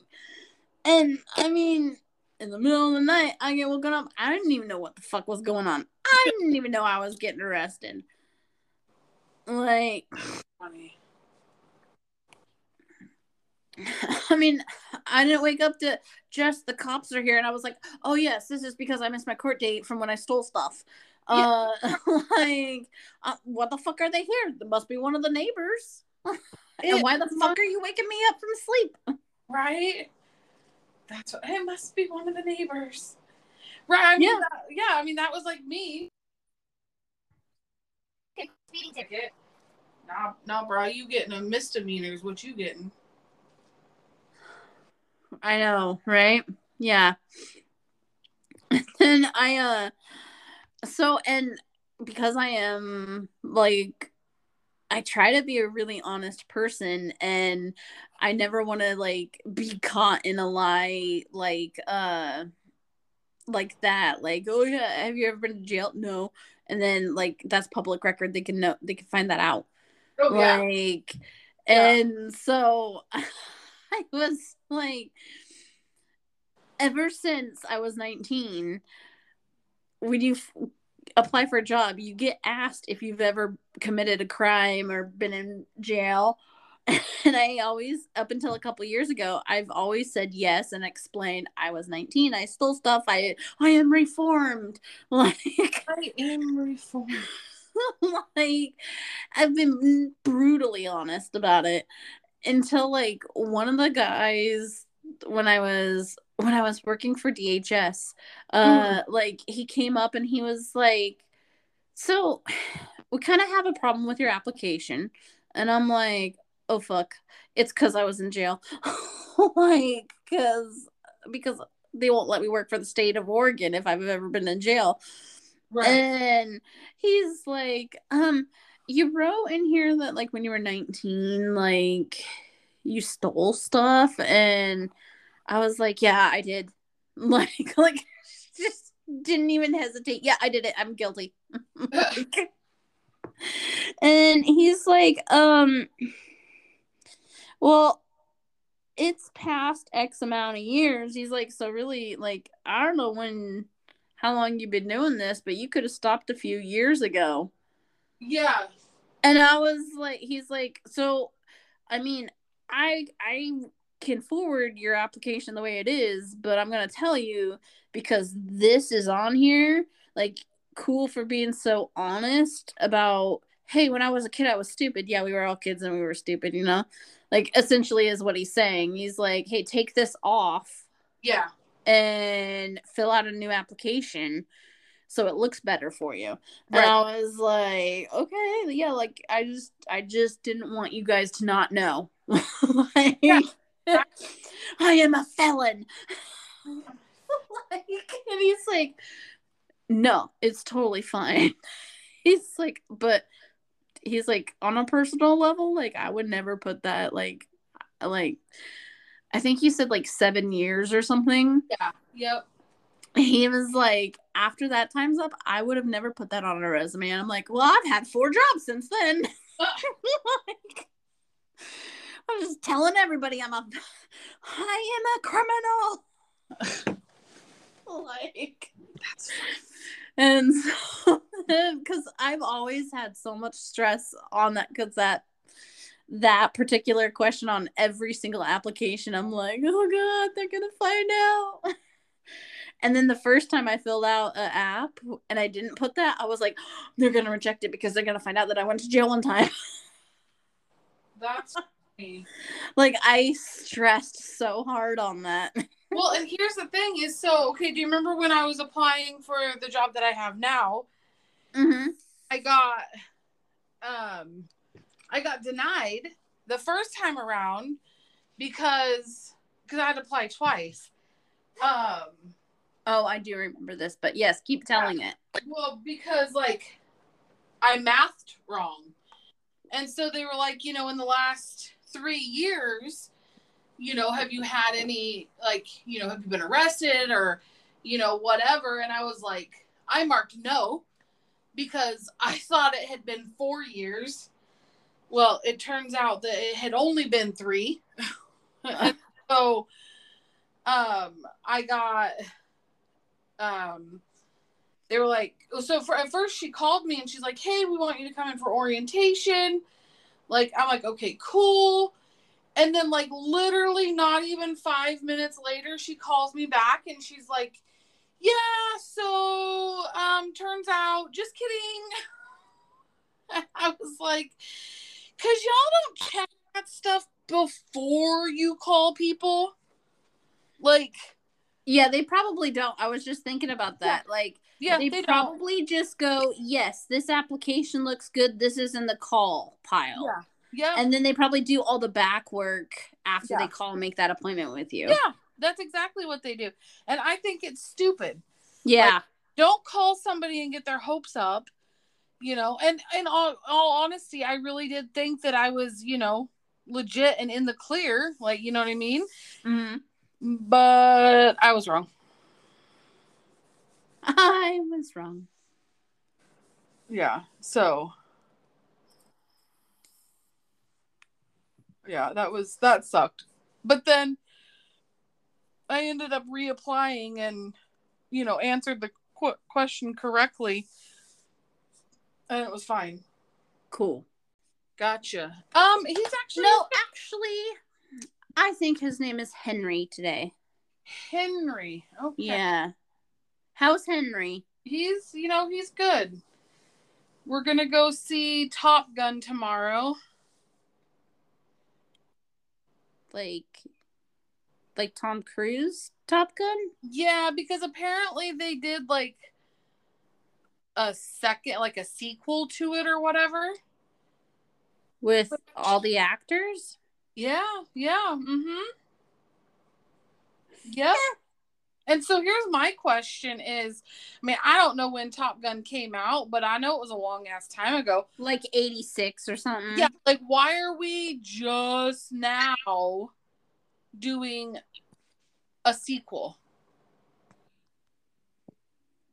and I mean, in the middle of the night, I get woken up. I didn't even know what the fuck was going on. I didn't even know I was getting arrested. Like, Funny. I mean, I didn't wake up to just the cops are here, and I was like, oh yes, this is because I missed my court date from when I stole stuff. Uh, like, uh, what the fuck are they here? There must be one of the neighbors. and why the fuck are you waking me up from sleep? Right? That's what it must be one of the neighbors. Right. I mean, Yeah. that- yeah, I mean that was like me. Speeding ticket. Nah, nah, bro, you getting a misdemeanor is what you getting. I know, right? Yeah. then I uh so and because I am like I try to be a really honest person and I never want to like be caught in a lie like uh like that like oh yeah have you ever been to jail no and then like that's public record they can know they can find that out Oh yeah. like Yeah. and so i was like ever since i was 19 when you f- apply for a job you get asked if you've ever committed a crime or been in jail. And i always up until a couple years ago i've always said yes and explained i was 19 i stole stuff. I i am reformed. Like I am reformed. like I've been brutally honest about it until like one of the guys when I was when I was working for DHS uh like he came up and he was like so we kind of have a problem with your application. And I'm like oh fuck. It's cuz I was in jail. Like cuz because they won't let me work for the state of Oregon if I've ever been in jail. Right. and he's like, um, you wrote in here that like when you were 19, like you stole stuff. And I was like, yeah, I did. Like, like just didn't even hesitate. Yeah, I did it. I'm guilty. And he's like, um, well, it's past X amount of years. He's like, so really, like, I don't know when, how long you've been doing this, but you could have stopped a few years ago. yeah. And I was like, he's like, so, I mean, I, I can forward your application the way it is, but I'm gonna tell you because this is on here. Like, cool for being so honest about. Hey, when I was a kid, I was stupid. Yeah, we were all kids and we were stupid, you know. Like essentially is what he's saying. He's like, "Hey, take this off Yeah. and fill out a new application so it looks better for you." Right. And I was like, "Okay, yeah, like I just I just didn't want you guys to not know." like, Yeah. I am a felon. like, and he's like, "No, it's totally fine." he's like, "But he's like on a personal level, like I would never put that like like I think he said like 7 years or something." Yeah. Yep. he was like, after that time's up, I would have never put that on a resume. And I'm like, well, I've had four jobs since then. like, I'm just telling everybody I'm a, I am a criminal. like, That's and so, because I've always had so much stress on that, because that, that particular question on every single application, I'm like, oh God, they're going to find out. And then the first time I filled out an app and I didn't put that, I was like, they're gonna reject it because they're gonna find out that I went to jail one time. that's funny. like I stressed so hard on that. Well, and here's the thing is so okay, do you remember when I was applying for the job that I have now? Mm-hmm. I got um I got denied the first time around because because I had to apply twice. Um Oh, I do remember this, but yes, keep telling it. well because like I mathed wrong. And so they were like, you know, in the last 3 years, you know, have you had any like, you know, have you been arrested or you know, whatever and I was like I marked no because I thought it had been 4 years. Well, it turns out that it had only been 3. So um I got um they were like so for at first she called me and she's like hey we want you to come in for orientation. Like i'm like okay cool. And then like literally not even five minutes later she calls me back and she's like yeah so um turns out just kidding. I was like because y'all don't check that stuff before you call people. Like Yeah, they probably don't. I was just thinking about that. Like yeah they, they, don't probably just go, Yes, this application looks good. This is in the call pile. yeah yeah And then they probably do all the back work after Yeah. they call and make that appointment with you. Yeah, that's exactly what they do. And I think it's stupid. Yeah. Don't call somebody and get their hopes up, you know. And in all, all honesty, I really did think that I was, you know, legit and in the clear, like, you know what I mean? hmm But I was wrong. I was wrong. Yeah. So Yeah, that was that sucked. But then I ended up reapplying and you know, answered the qu- question correctly. And it was fine. Cool. Gotcha. Um, he's actually No, actually, I think his name is Henry today. Henry. Okay. Yeah. How's Henry? He's, you know, he's good. We're gonna go see Top Gun tomorrow. Like, like Tom Cruise, Top Gun? Yeah, because apparently they did like a second, like a sequel to it or whatever. With all the actors? Yeah, yeah. Mm-hmm. Yep. And so here's my question is, I mean, I don't know when Top Gun came out, but I know it was a long ass time ago. Like 86 or something. Yeah, like why are we just now doing a sequel?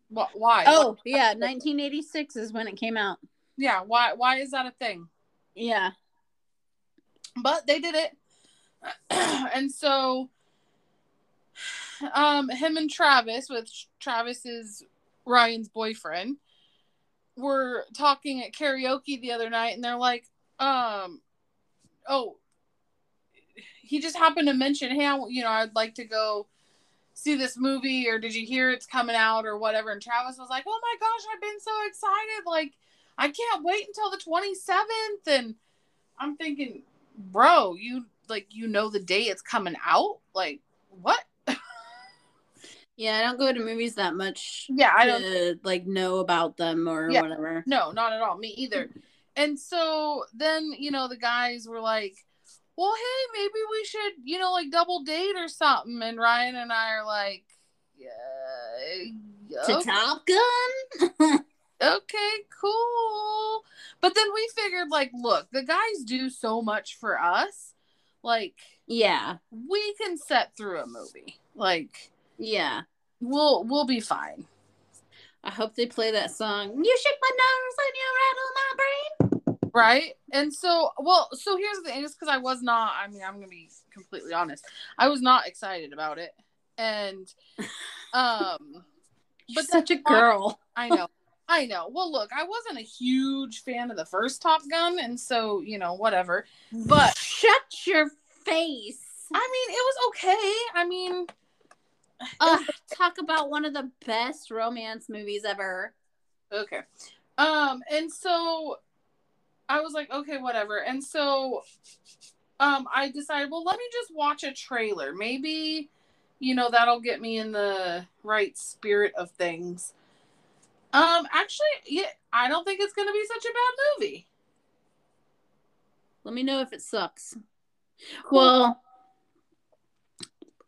What why? Oh, yeah. 1986 is when it came out. yeah, why why is that a thing? Yeah. But they did it. And so um him and travis which travis is ryan's boyfriend were talking at karaoke the other night and they're like um oh he just happened to mention hey I, you know i'd like to go see this movie or did you hear it's coming out or whatever? And travis was like oh my gosh i've been so excited. Like i can't wait until the 27th and i'm thinking bro, you like you know the day it's coming out? Like what? Yeah, I don't go to movies that much. Yeah, I don't to, like know about them or Yeah. whatever. No, not at all. Me either. And so then, you know, the guys were like, well, hey, maybe we should, you know, like double date or something. And Ryan and I are like, yeah, To okay, Top Gun. okay, cool. But then we figured, like, look, the guys do so much for us. Like, yeah, we can set through a movie. Like, yeah. we'll we'll be fine. I hope they play that song. You shake my nose and you rattle my brain. right and so well so here's the thing just because i was not i mean i'm gonna be completely honest i was not excited about it and um But such a girl. i know i know. Well look i wasn't a huge fan of the first top gun and so you know whatever but shut your face. i mean it was okay. I mean Ugh, talk about one of the best romance movies ever. okay. Um and so i was like okay whatever. And so um i decided well let me just watch a trailer. Maybe you know that'll get me in the right spirit of things um actually yeah i don't think it's gonna be such a bad movie Let me know if it sucks. Well,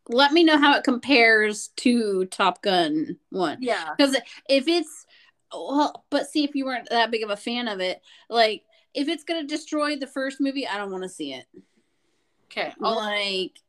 let me know how it compares to Top Gun 1. yeah Because if it's, well, but see, if you weren't that big of a fan of it, like, if it's going to destroy the first movie, I don't want to see it. okay I'll- like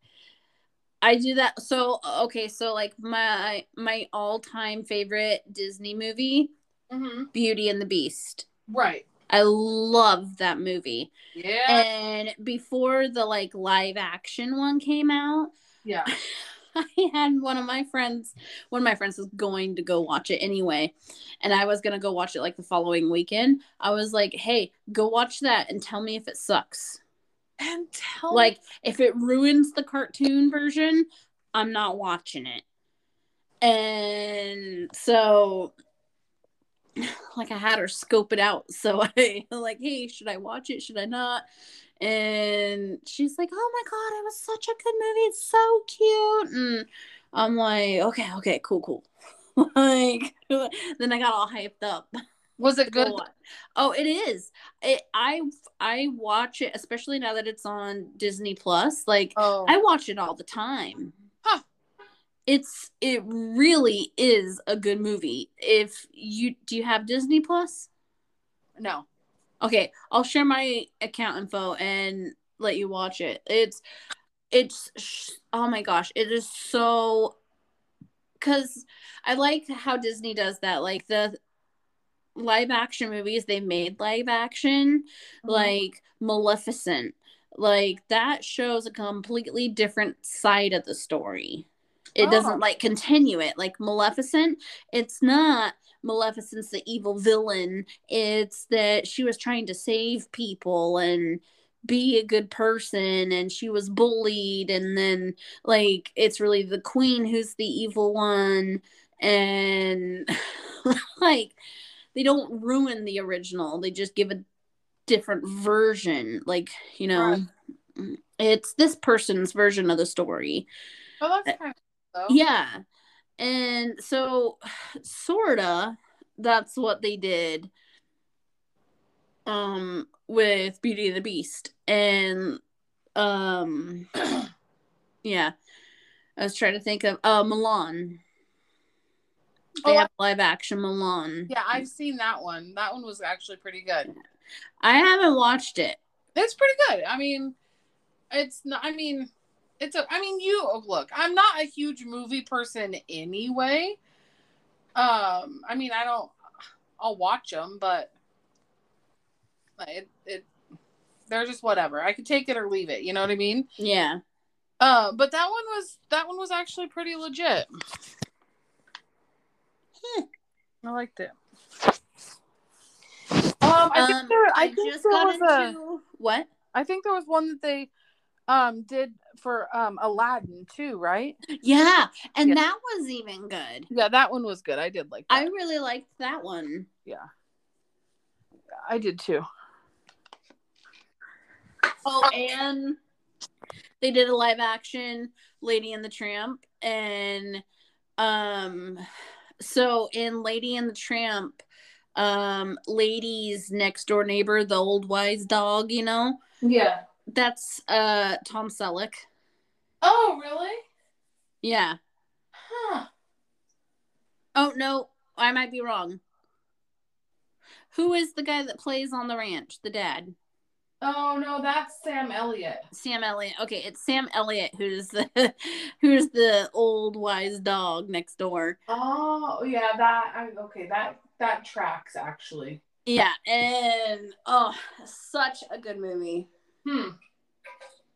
I do that so okay so like my my all-time favorite Disney movie Mhm. Beauty and the Beast. Right. I love that movie. Yeah. And before the like live action one came out yeah. I had one of my friends one of my friends was going to go watch it anyway and I was going to go watch it like the following weekend. I was like hey go watch that and tell me if it sucks and tell like if it ruins the cartoon version i'm not watching it. And so like i had her scope it out. So i like hey should i watch it? Should i not? And she's like oh my god it was such a good movie. It's so cute. And i'm like okay okay cool cool. Like then i got all hyped up was it good Oh, it is. It, I I watch it, especially now that it's on Disney Plus. Like oh I watch it all the time. Huh. It's it really is a good movie. If you do you have Disney Plus? no Okay, I'll share my account info and let you watch it. It's it's sh- oh my gosh, it is so cuz I like how Disney does that. Like the live action movies they made live action Mhm. like Maleficent. Like that shows a completely different side of the story. It Oh. doesn't like continue it. Like Maleficent, it's not Maleficent's the evil villain. It's that she was trying to save people and be a good person and she was bullied and then like it's really the queen who's the evil one and like they don't ruin the original. They just give a different version. Like, you know, it's this person's version of the story. oh that's kind of though Yeah. And so sorta that's what they did um with Beauty and the Beast. And um yeah. I was trying to think of uh Mulan. They Oh, have live action Mulan. yeah i've seen that one that one was actually pretty good I haven't watched it. It's pretty good. I mean, it's not. I mean, it's a. I mean, you oh, look. I'm not a huge movie person anyway. Um, I mean, I don't. I'll watch them, but it it they're just whatever. I could take it or leave it. You know what I mean? Yeah. Uh, but that one was that one was actually pretty legit. Hmm. I liked it. Um, I think Um, there, I, I, think just there got was a- into what? I think there was one that they um did for um Aladdin too, right? Yeah, and Yeah. that was even good. Yeah, that one was good. I did like I really liked that one. yeah. I did too. Oh, and they did a live action Lady and the Tramp, and um, so in Lady and the Tramp, um, Lady's next door neighbor, the old wise dog, you know, Yeah. that's uh Tom Selleck. Oh, really? Yeah. Huh. Oh no, I might be wrong. Who is the guy that plays on the ranch? The dad, Oh no, that's Sam Elliott. Sam Elliott. Okay, it's Sam Elliott who's the who's the old wise dog next door. Oh yeah, that I, okay. That that tracks actually. Yeah, and oh, such a good movie. Hmm.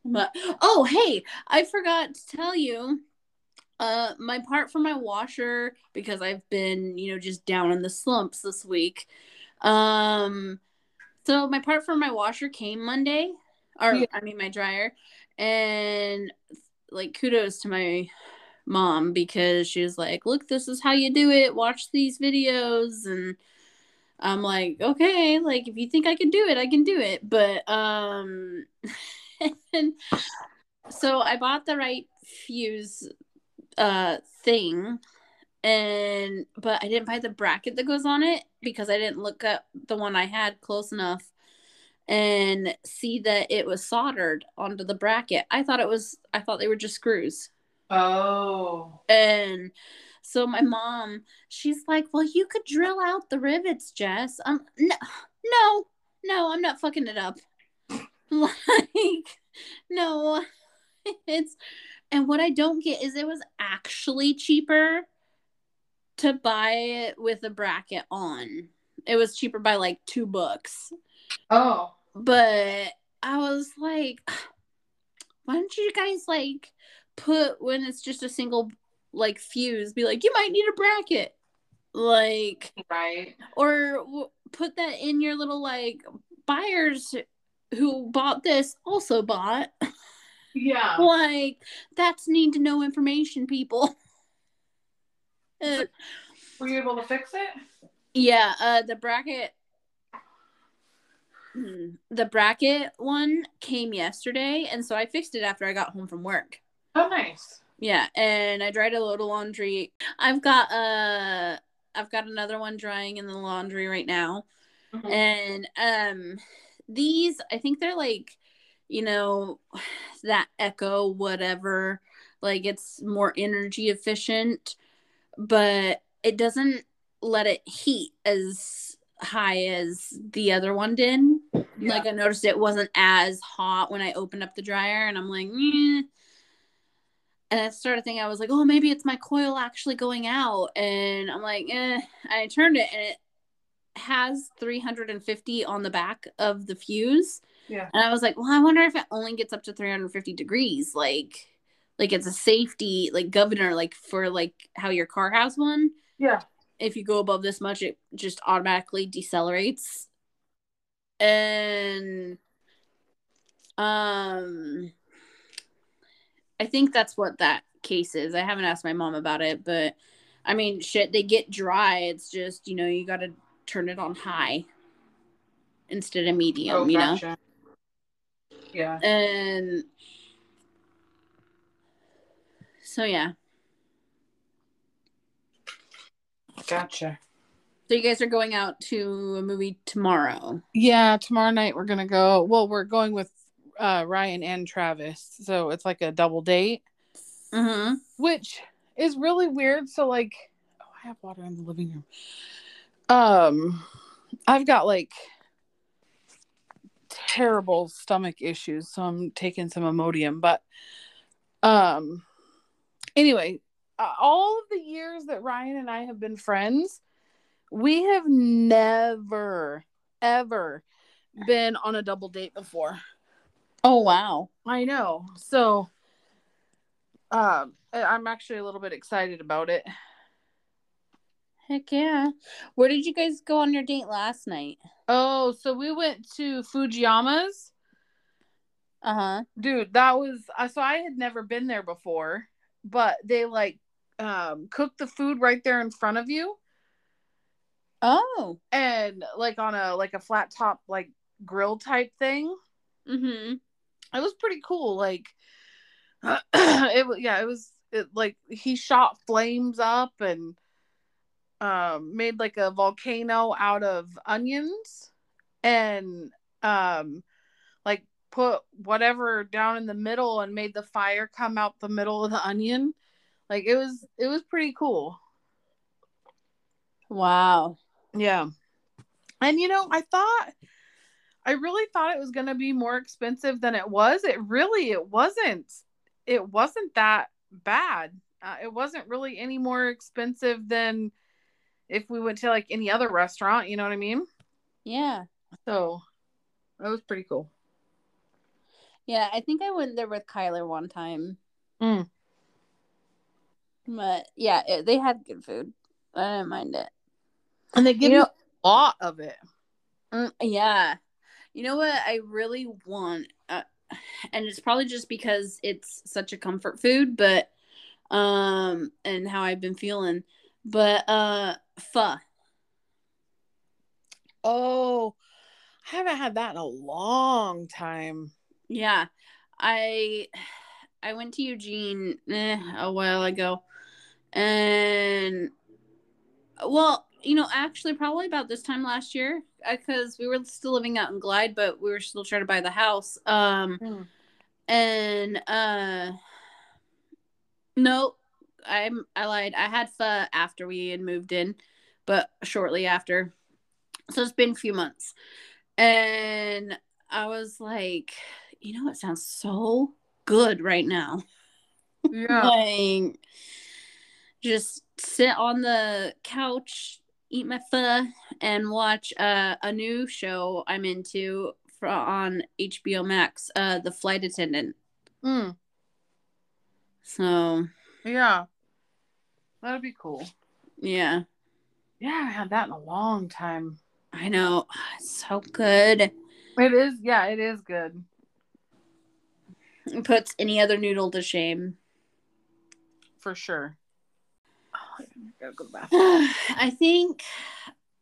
But oh, hey, I forgot to tell you. Uh, my part for my washer because I've been, you know, just down in the slumps this week. Um, so my part for my washer came Monday, or Yeah. I mean my dryer, and like kudos to my mom because she was like, "Look, this is how you do it. Watch these videos." And I'm like, "Okay, like if you think I can do it, I can do it." But um and so I bought the right fuse uh thing and but I didn't buy the bracket that goes on it because I didn't look up the one I had close enough and see that it was soldered onto the bracket. I thought it was I thought they were just screws. Oh. And so my mom, she's like, "Well, you could drill out the rivets, Jess." Um, no, no, no, I'm not fucking it up. Like, no, it's. And what I don't get is it was actually cheaper to buy it with a bracket on. It was cheaper by like two books. Oh. but I was like, why don't you guys like put when it's just a single like fuse be like you might need a bracket like Right. or w- put that in your little like buyers who bought this also bought Yeah. like that's need to know information people Were you able to fix it? yeah uh the bracket Hmm, the bracket one came yesterday and so i fixed it after i got home from work Oh, nice. Yeah, and I dried a load of laundry. I've got uh I've got another one drying in the laundry right now. Mhm. And um these I think they're like, you know, that echo whatever, like it's more energy efficient, but it doesn't let it heat as high as the other one did. Like I noticed it wasn't as hot when I opened up the dryer and I'm like, "Eh." and I started thinking I was like, oh, maybe it's my coil actually going out, and I'm like, eh. I turned it, and it has 350 on the back of the fuse, Yeah. and I was like, well, I wonder if it only gets up to 350 degrees, like, like it's a safety like governor, like for like how your car has one. Yeah. If you go above this much, it just automatically decelerates, and um. I think that's what that case is. I haven't asked my mom about it, but I mean, shit, they get dry. It's just, you know, you got to turn it on high instead of medium, Oh, you know? Yeah. And so, yeah. Gotcha. So, you guys are going out to a movie tomorrow. Yeah, tomorrow night we're gonna go. Well, we're going with uh Ryan and Travis, so it's like a double date, Mm-hmm. which is really weird. So like, oh, I have water in the living room. Um, I've got like terrible stomach issues, so I'm taking some Imodium. But um, anyway, uh, all of the years that Ryan and I have been friends, we have never ever been on a double date before. Oh, wow. I know. So um I'm actually a little bit excited about it. Heck yeah. Where did you guys go on your date last night? Oh, so we went to Fujiyama's. Uh huh. Dude, that was uh, so I had never been there before, but they like um cook the food right there in front of you Oh. and like on a like a flat top like grill type thing. Mm hmm. it was pretty cool. Like it was yeah, it was it, like he shot flames up and um made like a volcano out of onions and um like put whatever down in the middle and made the fire come out the middle of the onion. Like it was it was pretty cool. Wow. Yeah. And you know, I thought I really thought it was going to be more expensive than it was. It really it wasn't. It wasn't that bad. Uh, it wasn't really any more expensive than if we went to like any other restaurant, you know what I mean? Yeah. So that was pretty cool. Yeah, I think I went there with Kyler one time. Mm. But yeah, it, they had good food. I didn't mind it. And they give You know- a lot of it. Mm, yeah. You know what I really want, uh, and it's probably just because it's such a comfort food, but um, and how I've been feeling, but uh, pho. Oh, I haven't had that in a long time. Yeah, I I went to Eugene eh, a while ago, and well, you know, actually, probably about this time last year, because we were still living out in Glide, but we were still trying to buy the house. Um, Mm. and uh, no, I'm I lied. I had pho after we had moved in, but shortly after. So it's been a few months, and I was like, you know, it sounds so good right now. Yeah. Like, just sit on the couch, eat my pho, and watch uh, a new show I'm into for, on HBO Max, uh, The Flight Attendant. Mm. So, Yeah. That'd be cool. yeah, Yeah, I haven't had that in a long time. I know. It's so good. It is, yeah, it is good. It puts any other noodle to shame. For sure. Oh, I gotta go to the bathroom. I think.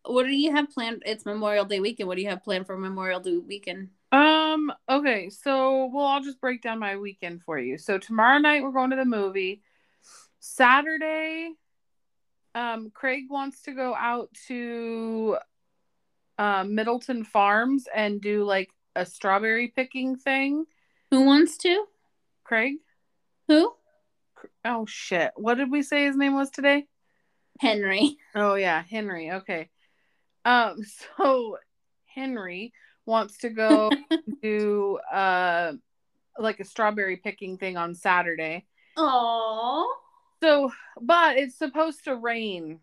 What do you have planned? It's Memorial Day weekend. What do you have planned for Memorial Day weekend? Um, okay, so well, I'll just break down my weekend for you. So tomorrow night we're going to the movie. Saturday, um, Craig wants to go out to um Middleton Farms and do like a strawberry picking thing. Who wants to? Craig? Who? Oh shit. What did we say his name was today? Henry. Oh yeah, Henry. Okay. Um so Henry wants to go do uh like a strawberry picking thing on Saturday. Oh. So, but it's supposed to rain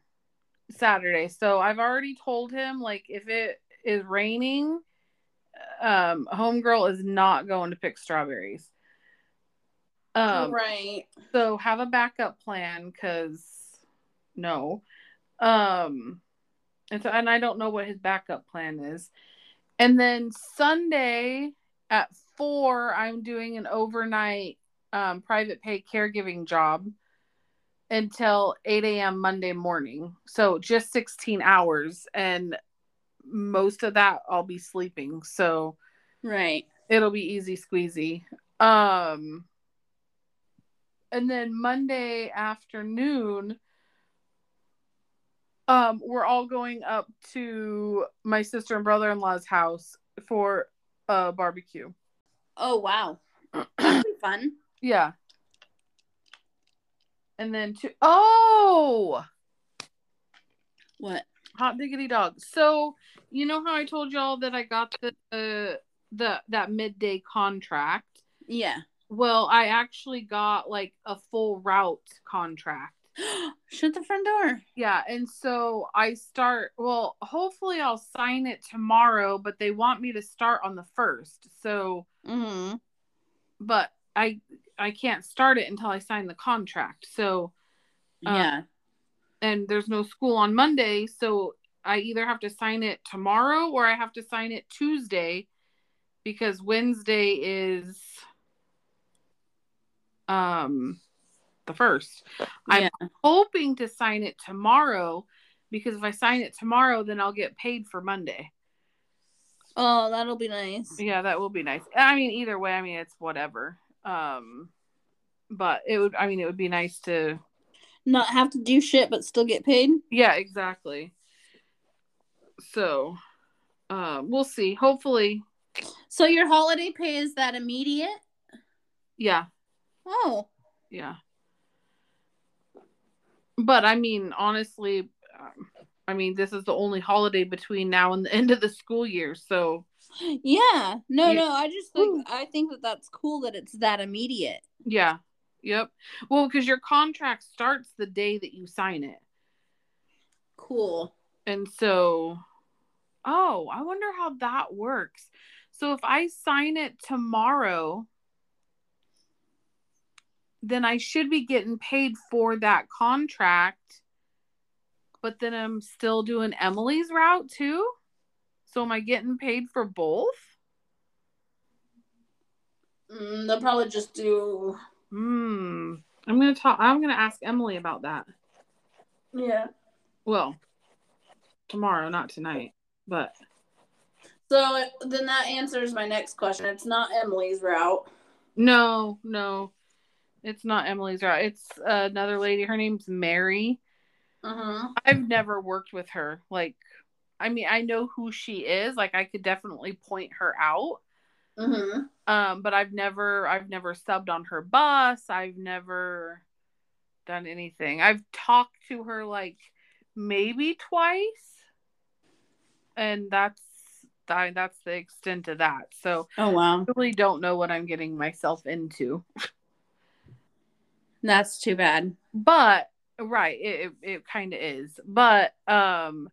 Saturday. So I've already told him like if it is raining, um homegirl is not going to pick strawberries. Um right. so have a backup plan cuz no. Um and so and I don't know what his backup plan is. And then Sunday at 4 I'm doing an overnight um private pay caregiving job until 8 a.m. Monday morning. So just 16 hours and most of that I'll be sleeping. So Right. it'll be easy squeezy. Um and then Monday afternoon um we're all going up to my sister and brother-in-law's house for a barbecue. Oh wow. Fun. Yeah. And then to oh, What? Hot diggity dog. So, you know how I told y'all that I got the uh, the that midday contract? Yeah. Well, I actually got like a full route contract. Shut the front door. Yeah, and so I start. Well, hopefully I'll sign it tomorrow, but they want me to start on the first. So, Mm-hmm. but I I can't start it until I sign the contract. So, Uh, yeah. And there's no school on Monday, so I either have to sign it tomorrow or I have to sign it Tuesday because Wednesday is um the first. I'm hoping to sign it tomorrow because if I sign it tomorrow then I'll get paid for Monday. Oh, that'll be nice. Yeah, that will be nice. I mean, either way, I mean, it's whatever. Um, but it would. I mean, it would be nice to. Not have to do shit, but still get paid. Yeah, exactly. So, um, we'll see. Hopefully, So your holiday pay is that immediate? yeah, Oh, yeah. But I mean, honestly, um, I mean, this is the only holiday between now and the end of the school year. So, yeah. No, Yeah. no. I just think I think that that's cool that it's that immediate. yeah, yep. Well, because your contract starts the day that you sign it. Cool. And so, oh, I wonder how that works. So if I sign it tomorrow, then I should be getting paid for that contract. But then I'm still doing Emily's route too. So am I getting paid for both? Mm, they'll probably just do. Hmm. I'm gonna talk. I'm gonna ask Emily about that. Yeah. Well, tomorrow, not tonight. But So then that answers my next question. It's not Emily's route. No, no, it's not Emily's route. It's another lady. Her name's Mary. Uh huh. I've never worked with her. Like, I mean, I know who she is. Like, I could definitely point her out. Mm-hmm. Um, but I've never, I've never subbed on her bus. I've never done anything. I've talked to her like maybe twice, and that's that, that's the extent of that. So Oh wow, I really don't know what I'm getting myself into. that's too bad. but right it, it, it kind of is but um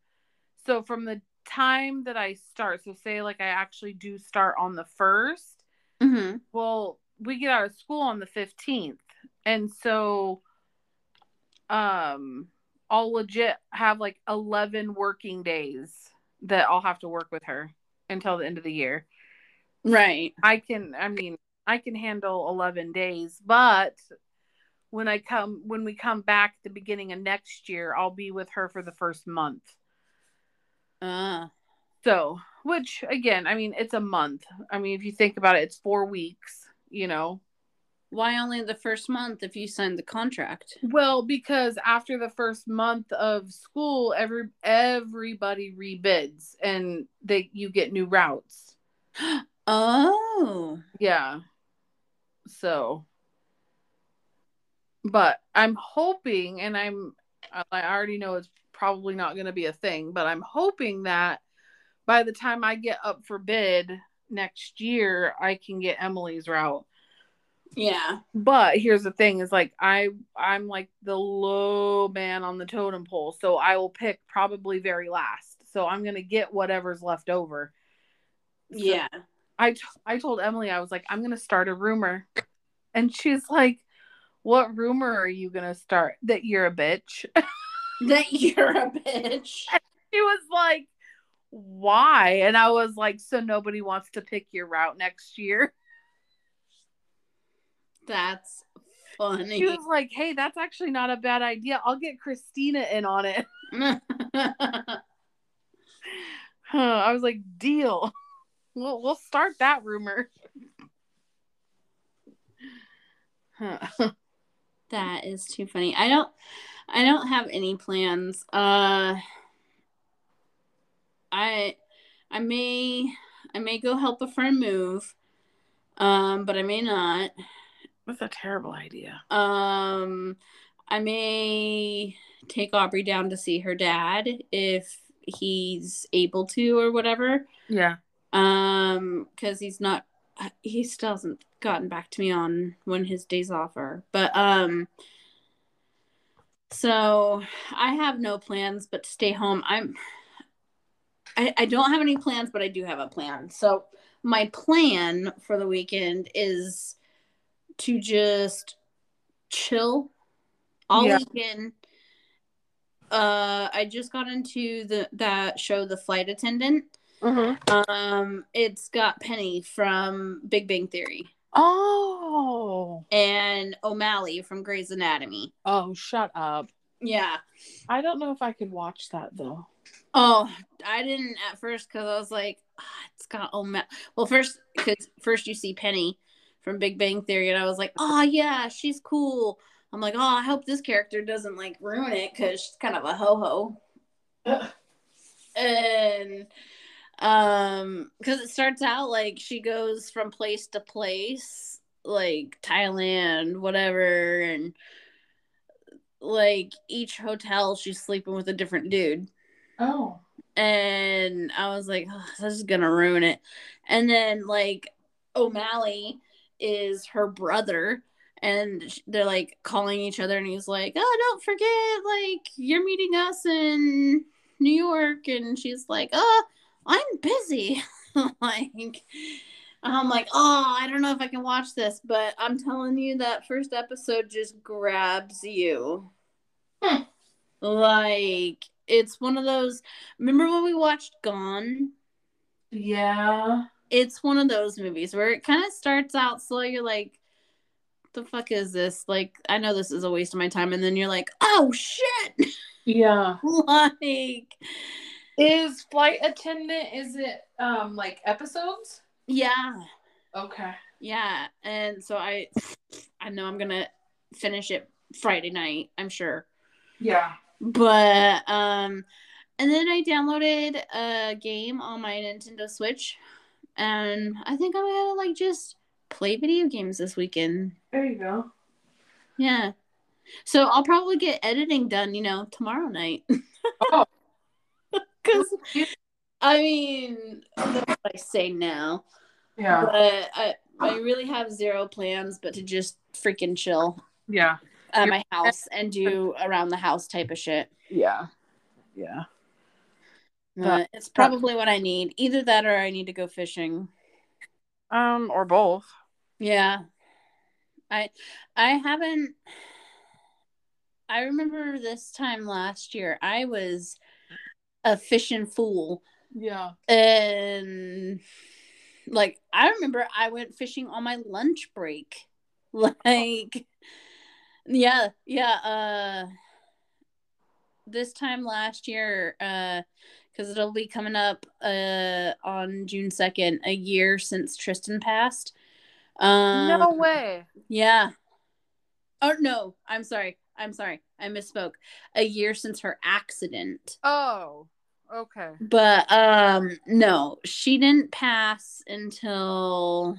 so from the time that i start so say like i actually do start on the first Mm-hmm. well we get out of school on the 15th and so um i'll legit have like 11 working days that i'll have to work with her until the end of the year Right. I can I mean I can handle 11 days but when I come when we come back the beginning of next year I'll be with her for the first month. Uh. So, which again, I mean it's a month. I mean if you think about it it's 4 weeks, you know. Why only the first month if you signed the contract? Well, because after the first month of school every everybody rebids and they you get new routes. Oh. Yeah. So, but I'm hoping, and I'm, I already know it's probably not going to be a thing, but I'm hoping that by the time I get up for bid next year, I can get Emily's route. Yeah. But here's the thing: is like I, I'm like the low man on the totem pole, so I will pick probably very last. So I'm gonna get whatever's left over. So- Yeah. I t- I told Emily I was like I'm gonna start a rumor, and she's like, "What rumor are you gonna start? That you're a bitch?" That you're a bitch. she was like, "Why?" And I was like, "So nobody wants to pick your route next year." That's funny. She was like, "Hey, that's actually not a bad idea. I'll get Christina in on it." Huh, I was like, "Deal." We'll we'll start that rumor. Huh. that is too funny. I don't I don't have any plans. Uh I I may I may go help a friend move. Um, but I may not. That's a terrible idea. Um I may take Aubrey down to see her dad if he's able to or whatever. Yeah. Um, because he's not, he still hasn't gotten back to me on when his days off are. But um, so I have no plans but to stay home. I'm, I, I don't have any plans, but I do have a plan. So my plan for the weekend is to just chill all Yeah. weekend. Uh, I just got into the that show, The Flight Attendant. Mm-hmm. Um, it's got Penny from Big Bang Theory Oh. and O'Malley from Grey's Anatomy. Oh, shut up. Yeah. I don't know if I could watch that though. Oh, I didn't at first because I was like, ah, it's got O'Malley. Well, first because first you see Penny from Big Bang Theory, and I was like, oh yeah, she's cool. I'm like, oh, I hope this character doesn't like ruin it because she's kind of a ho ho. and um, because it starts out like she goes from place to place, like Thailand, whatever, and like each hotel she's sleeping with a different dude. Oh. And I was like, oh, this is gonna ruin it. And then like O'Malley is her brother and they're like calling each other and he's like oh don't forget like you're meeting us in new york and she's like oh i'm busy like i'm like oh i don't know if i can watch this but i'm telling you that first episode just grabs you Hmm. like it's one of those remember when we watched gone Yeah. it's one of those movies where it kind of starts out slow. You're like, the fuck is this? Like, I know this is a waste of my time. And then you're like, oh shit. Yeah. like, Is flight attendant? Is it um like episodes? yeah. Okay. Yeah. And so I I know I'm gonna finish it Friday night, I'm sure. Yeah. But um and then I downloaded a game on my Nintendo Switch and I think I'm gonna like just play video games this weekend. There you go. Yeah. So I'll probably get editing done, you know, tomorrow night. Oh. Because, I mean, that's what I say now. Yeah. But I, I really have zero plans but to just freaking chill Yeah. at my house and do around the house type of shit. Yeah. Yeah. But it's probably what I need. Either that or I need to go fishing. Um, or both. Yeah. I I haven't I remember this time last year I was a fishing fool Yeah. and like I remember I went fishing on my lunch break. Like yeah, yeah, uh this time last year uh cuz it'll be coming up uh on June 2nd a year since Tristan passed. Um no way. Yeah. Oh no, I'm sorry. I'm sorry. I misspoke. A year since her accident. Oh. Okay. But um no, she didn't pass until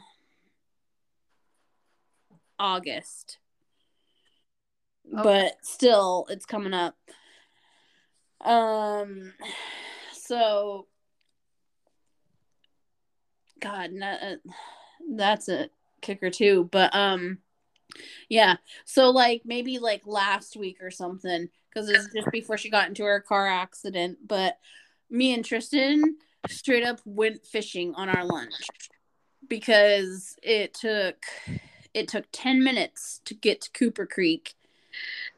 August. Okay. But still it's coming up. Um so God, na- that's a kicker too. But um yeah. So like maybe like last week or something because it's just before she got into her car accident. But me and Tristan straight up went fishing on our lunch because it took it took 10 minutes to get to Cooper Creek.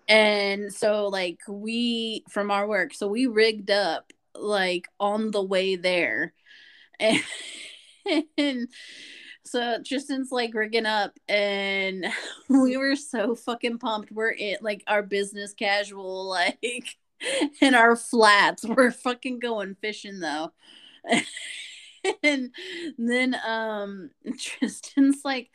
And so like we from our work, so we rigged up like on the way there. And, and so Tristan's like rigging up and we were so fucking pumped. We're in like our business casual, like in our flats. We're fucking going fishing though. and then um Tristan's like,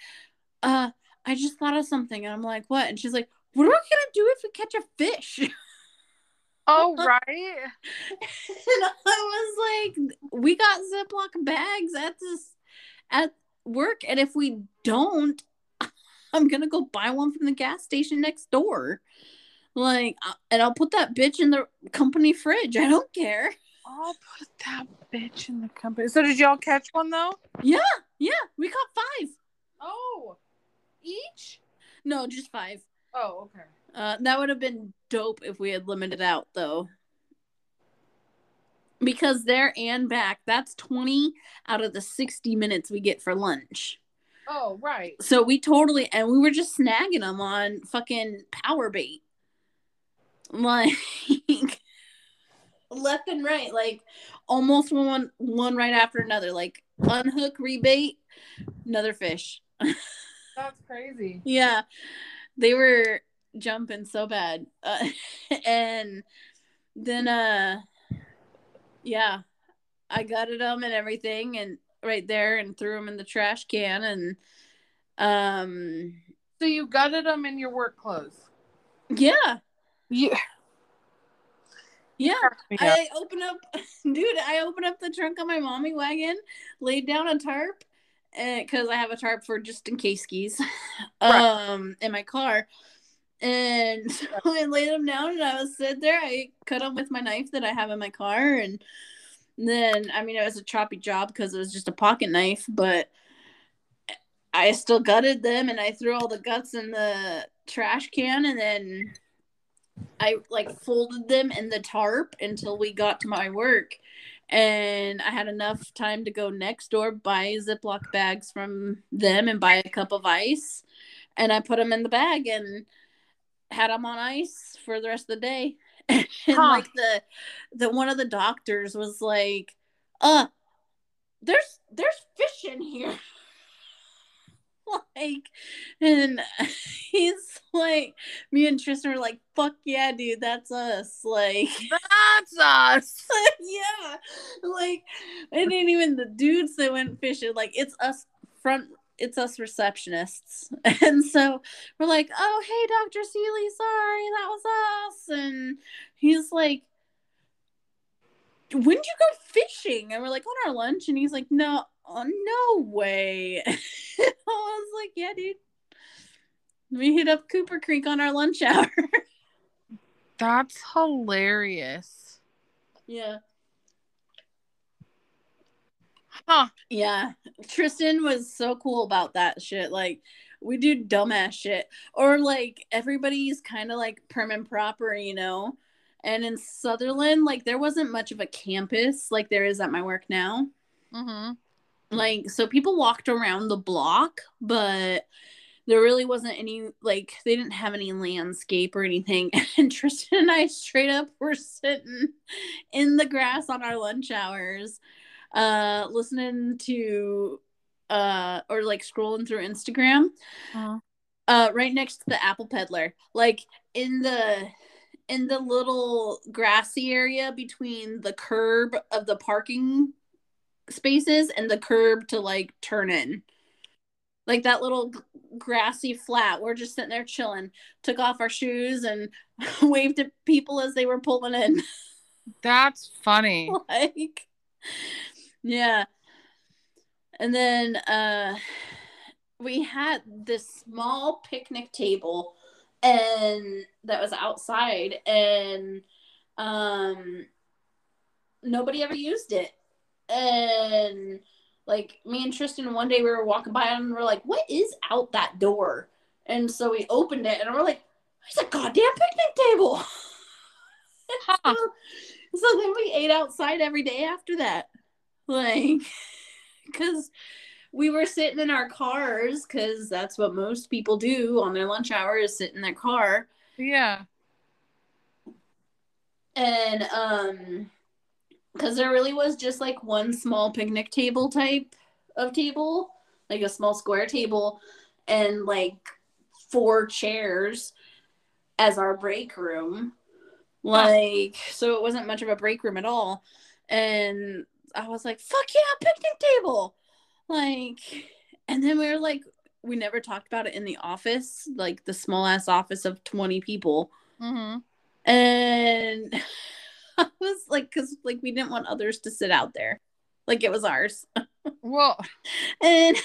uh, I just thought of something. And I'm like, what? And she's like, what are we gonna do if we catch a fish? Oh right. and I was like, we got Ziploc bags at this at work, and if we don't, I'm gonna go buy one from the gas station next door. Like, uh, and I'll put that bitch in the company fridge. I don't care. I'll put that bitch in the company. So did y'all catch one though? Yeah, yeah, we caught five. Oh. Each? No, just five. Oh, okay. Uh, that would have been dope if we had limited out though. Because there and back, that's 20 out of the 60 minutes we get for lunch. Oh, right. So we totally, and we were just snagging them on fucking power bait. Like, left and right, like almost one, one right after another. Like, unhook, rebait, another fish. That's crazy. Yeah, they were jumping so bad, uh, and then uh, yeah, I gutted them and everything, and right there, and threw them in the trash can, and um, So you gutted them in your work clothes. yeah, Yeah. yeah. I open up, dude. I open up the trunk of my mommy wagon, laid down a tarp, because I have a tarp for just in case skis, Right. um, in my car. And so I laid them down, and I was sitting there. I cut them with my knife that I have in my car, and then I mean it was a choppy job because it was just a pocket knife, but I still gutted them, and I threw all the guts in the trash can, and then I like folded them in the tarp until we got to my work. And I had enough time to go next door, buy Ziploc bags from them, and buy a cup of ice. And I put them in the bag and had him on ice for the rest of the day. and Huh. like the the one of the doctors was like, "Uh, there's there's fish in here." like and he's like me and Tristan were like, fuck yeah, dude, that's us. Like That's us. yeah. Like it ain't even the dudes that went fishing, like it's us front it's us receptionists. And so we're like, oh hey Dr. Seeley, sorry, that was us. And he's like, when did you go fishing? And we're like, on our lunch. And he's like, no, oh, no way. I was like, yeah, dude. We hit up Cooper Creek on our lunch hour. That's hilarious. yeah. Huh. Yeah. Tristan was so cool about that shit. Like, we do dumbass shit. Or, like, everybody's kind of like prim and proper, you know? And in Sutherlin, like, there wasn't much of a campus like there is at my work now. Mm-hmm. like so people walked around the block but there really wasn't any like they didn't have any landscape or anything and tristan and i straight up were sitting in the grass on our lunch hours uh listening to uh or like scrolling through instagram Uh, uh right next to the apple peddler like in the in the little grassy area between the curb of the parking spaces and the curb to like turn in. Like that little grassy flat we're just sitting there chilling. Took off our shoes and waved at people as they were pulling in. That's funny. like yeah. And then uh we had this small picnic table and that was outside and um nobody ever used it. And like me and Tristan one day we were walking by and we're like what is out that door? And so we opened it and we're like it's a goddamn picnic table. Huh. so then we ate outside every day after that like because we were sitting in our cars because that's what most people do on their lunch hour is sit in their car. Yeah. and um because there really was just like one small picnic table type of table like a small square table and like four chairs as our break room. Like so it wasn't much of a break room at all. And i was like fuck yeah picnic table like and then we were like we never talked about it in the office like the small ass office of 20 people Mm-hmm. and I was like, because like we didn't want others to sit out there, like it was ours. Well, And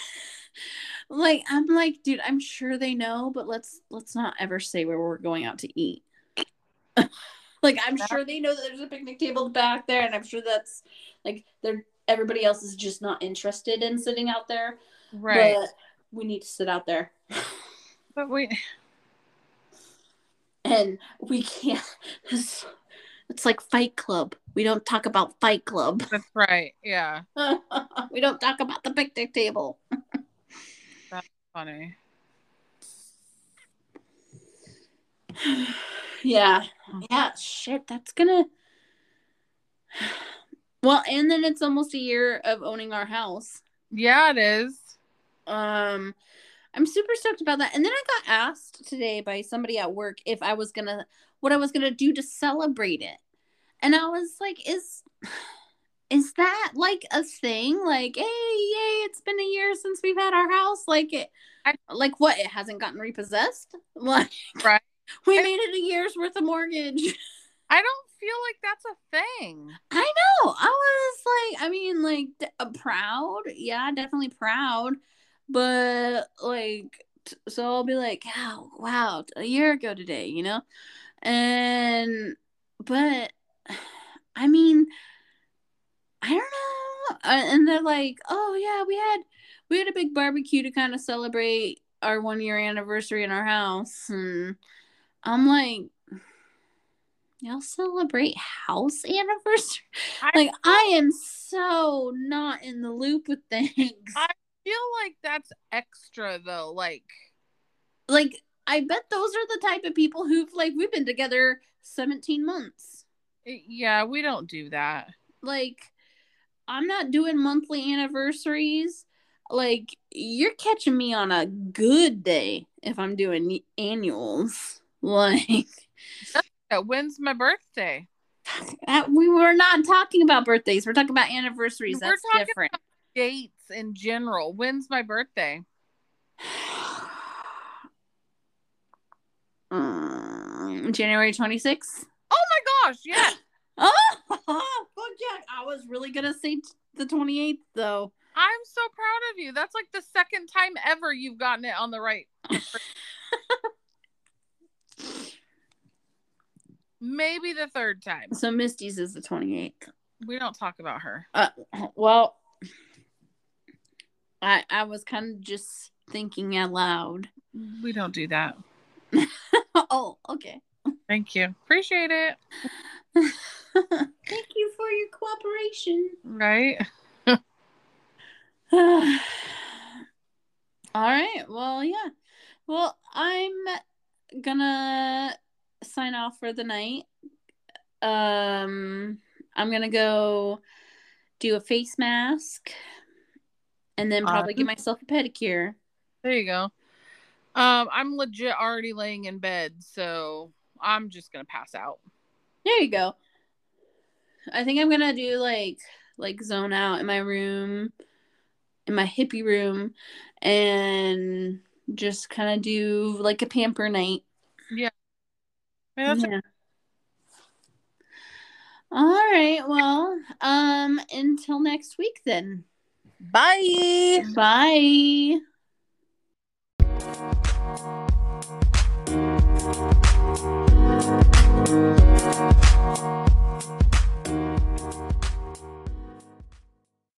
like I'm like, dude, I'm sure they know, but let's let's not ever say where we're going out to eat. like I'm sure they know that there's a picnic table back there, and I'm sure that's like they're everybody else is just not interested in sitting out there. right. But we need to sit out there. But we and we can't it's, it's like fight club we don't talk about fight club that's right. Yeah. we don't talk about the picnic table that's Funny. Yeah yeah shit that's gonna well and then it's almost a year of owning our house Yeah, it is. um i'm super stoked about that and then i got asked today by somebody at work if i was gonna what i was gonna do to celebrate it and i was like is is that like a thing? Like, hey, yay, it's been a year since we've had our house. Like it I- like what? It hasn't gotten repossessed? Like Right. We I- made it a year's worth of mortgage. I don't feel like that's a thing. I know. I was like, I mean, like d- uh, proud. Yeah, definitely proud. But like, t- so I'll be like, oh, wow, a year ago today, you know? And, but I mean, I don't know. Uh, And they're like, oh, yeah, we had, we had a big barbecue to kind of celebrate our one year anniversary in our house. And I'm like, y'all celebrate house anniversary? I like I am so not in the loop with things. I- feel like that's extra though. Like, like I bet those are the type of people who've like we've been together 17 months. yeah, we don't do that. Like I'm not doing monthly anniversaries. Like you're catching me on a good day if I'm doing annuals. Like when's my birthday? we were not talking about birthdays. We're talking about anniversaries. We're That's different. Dates in general. When's my birthday? Um, January 26th. Oh my gosh, yeah. Oh, fuck yeah. I was really going to say the 28th, though. I'm so proud of you. That's like the second time ever you've gotten it on the right. Maybe the third time. So Misty's is the 28th. We don't talk about her. Uh, well, I I was kind of just thinking out loud. We don't do that. oh, okay. Thank you. Appreciate it. Thank you for your cooperation. Right? All right. Well, yeah. Well, I'm gonna sign off for the night. Um, I'm gonna go do a face mask, and then probably give myself a pedicure. There you go. Um, I'm legit already laying in bed, so I'm just gonna pass out. There you go. I think I'm gonna do like like zone out in my room, in my hippie room, and just kind of do like a pamper night. I mean, that's Yeah. All right. Well, um, until next week then. Bye. Bye.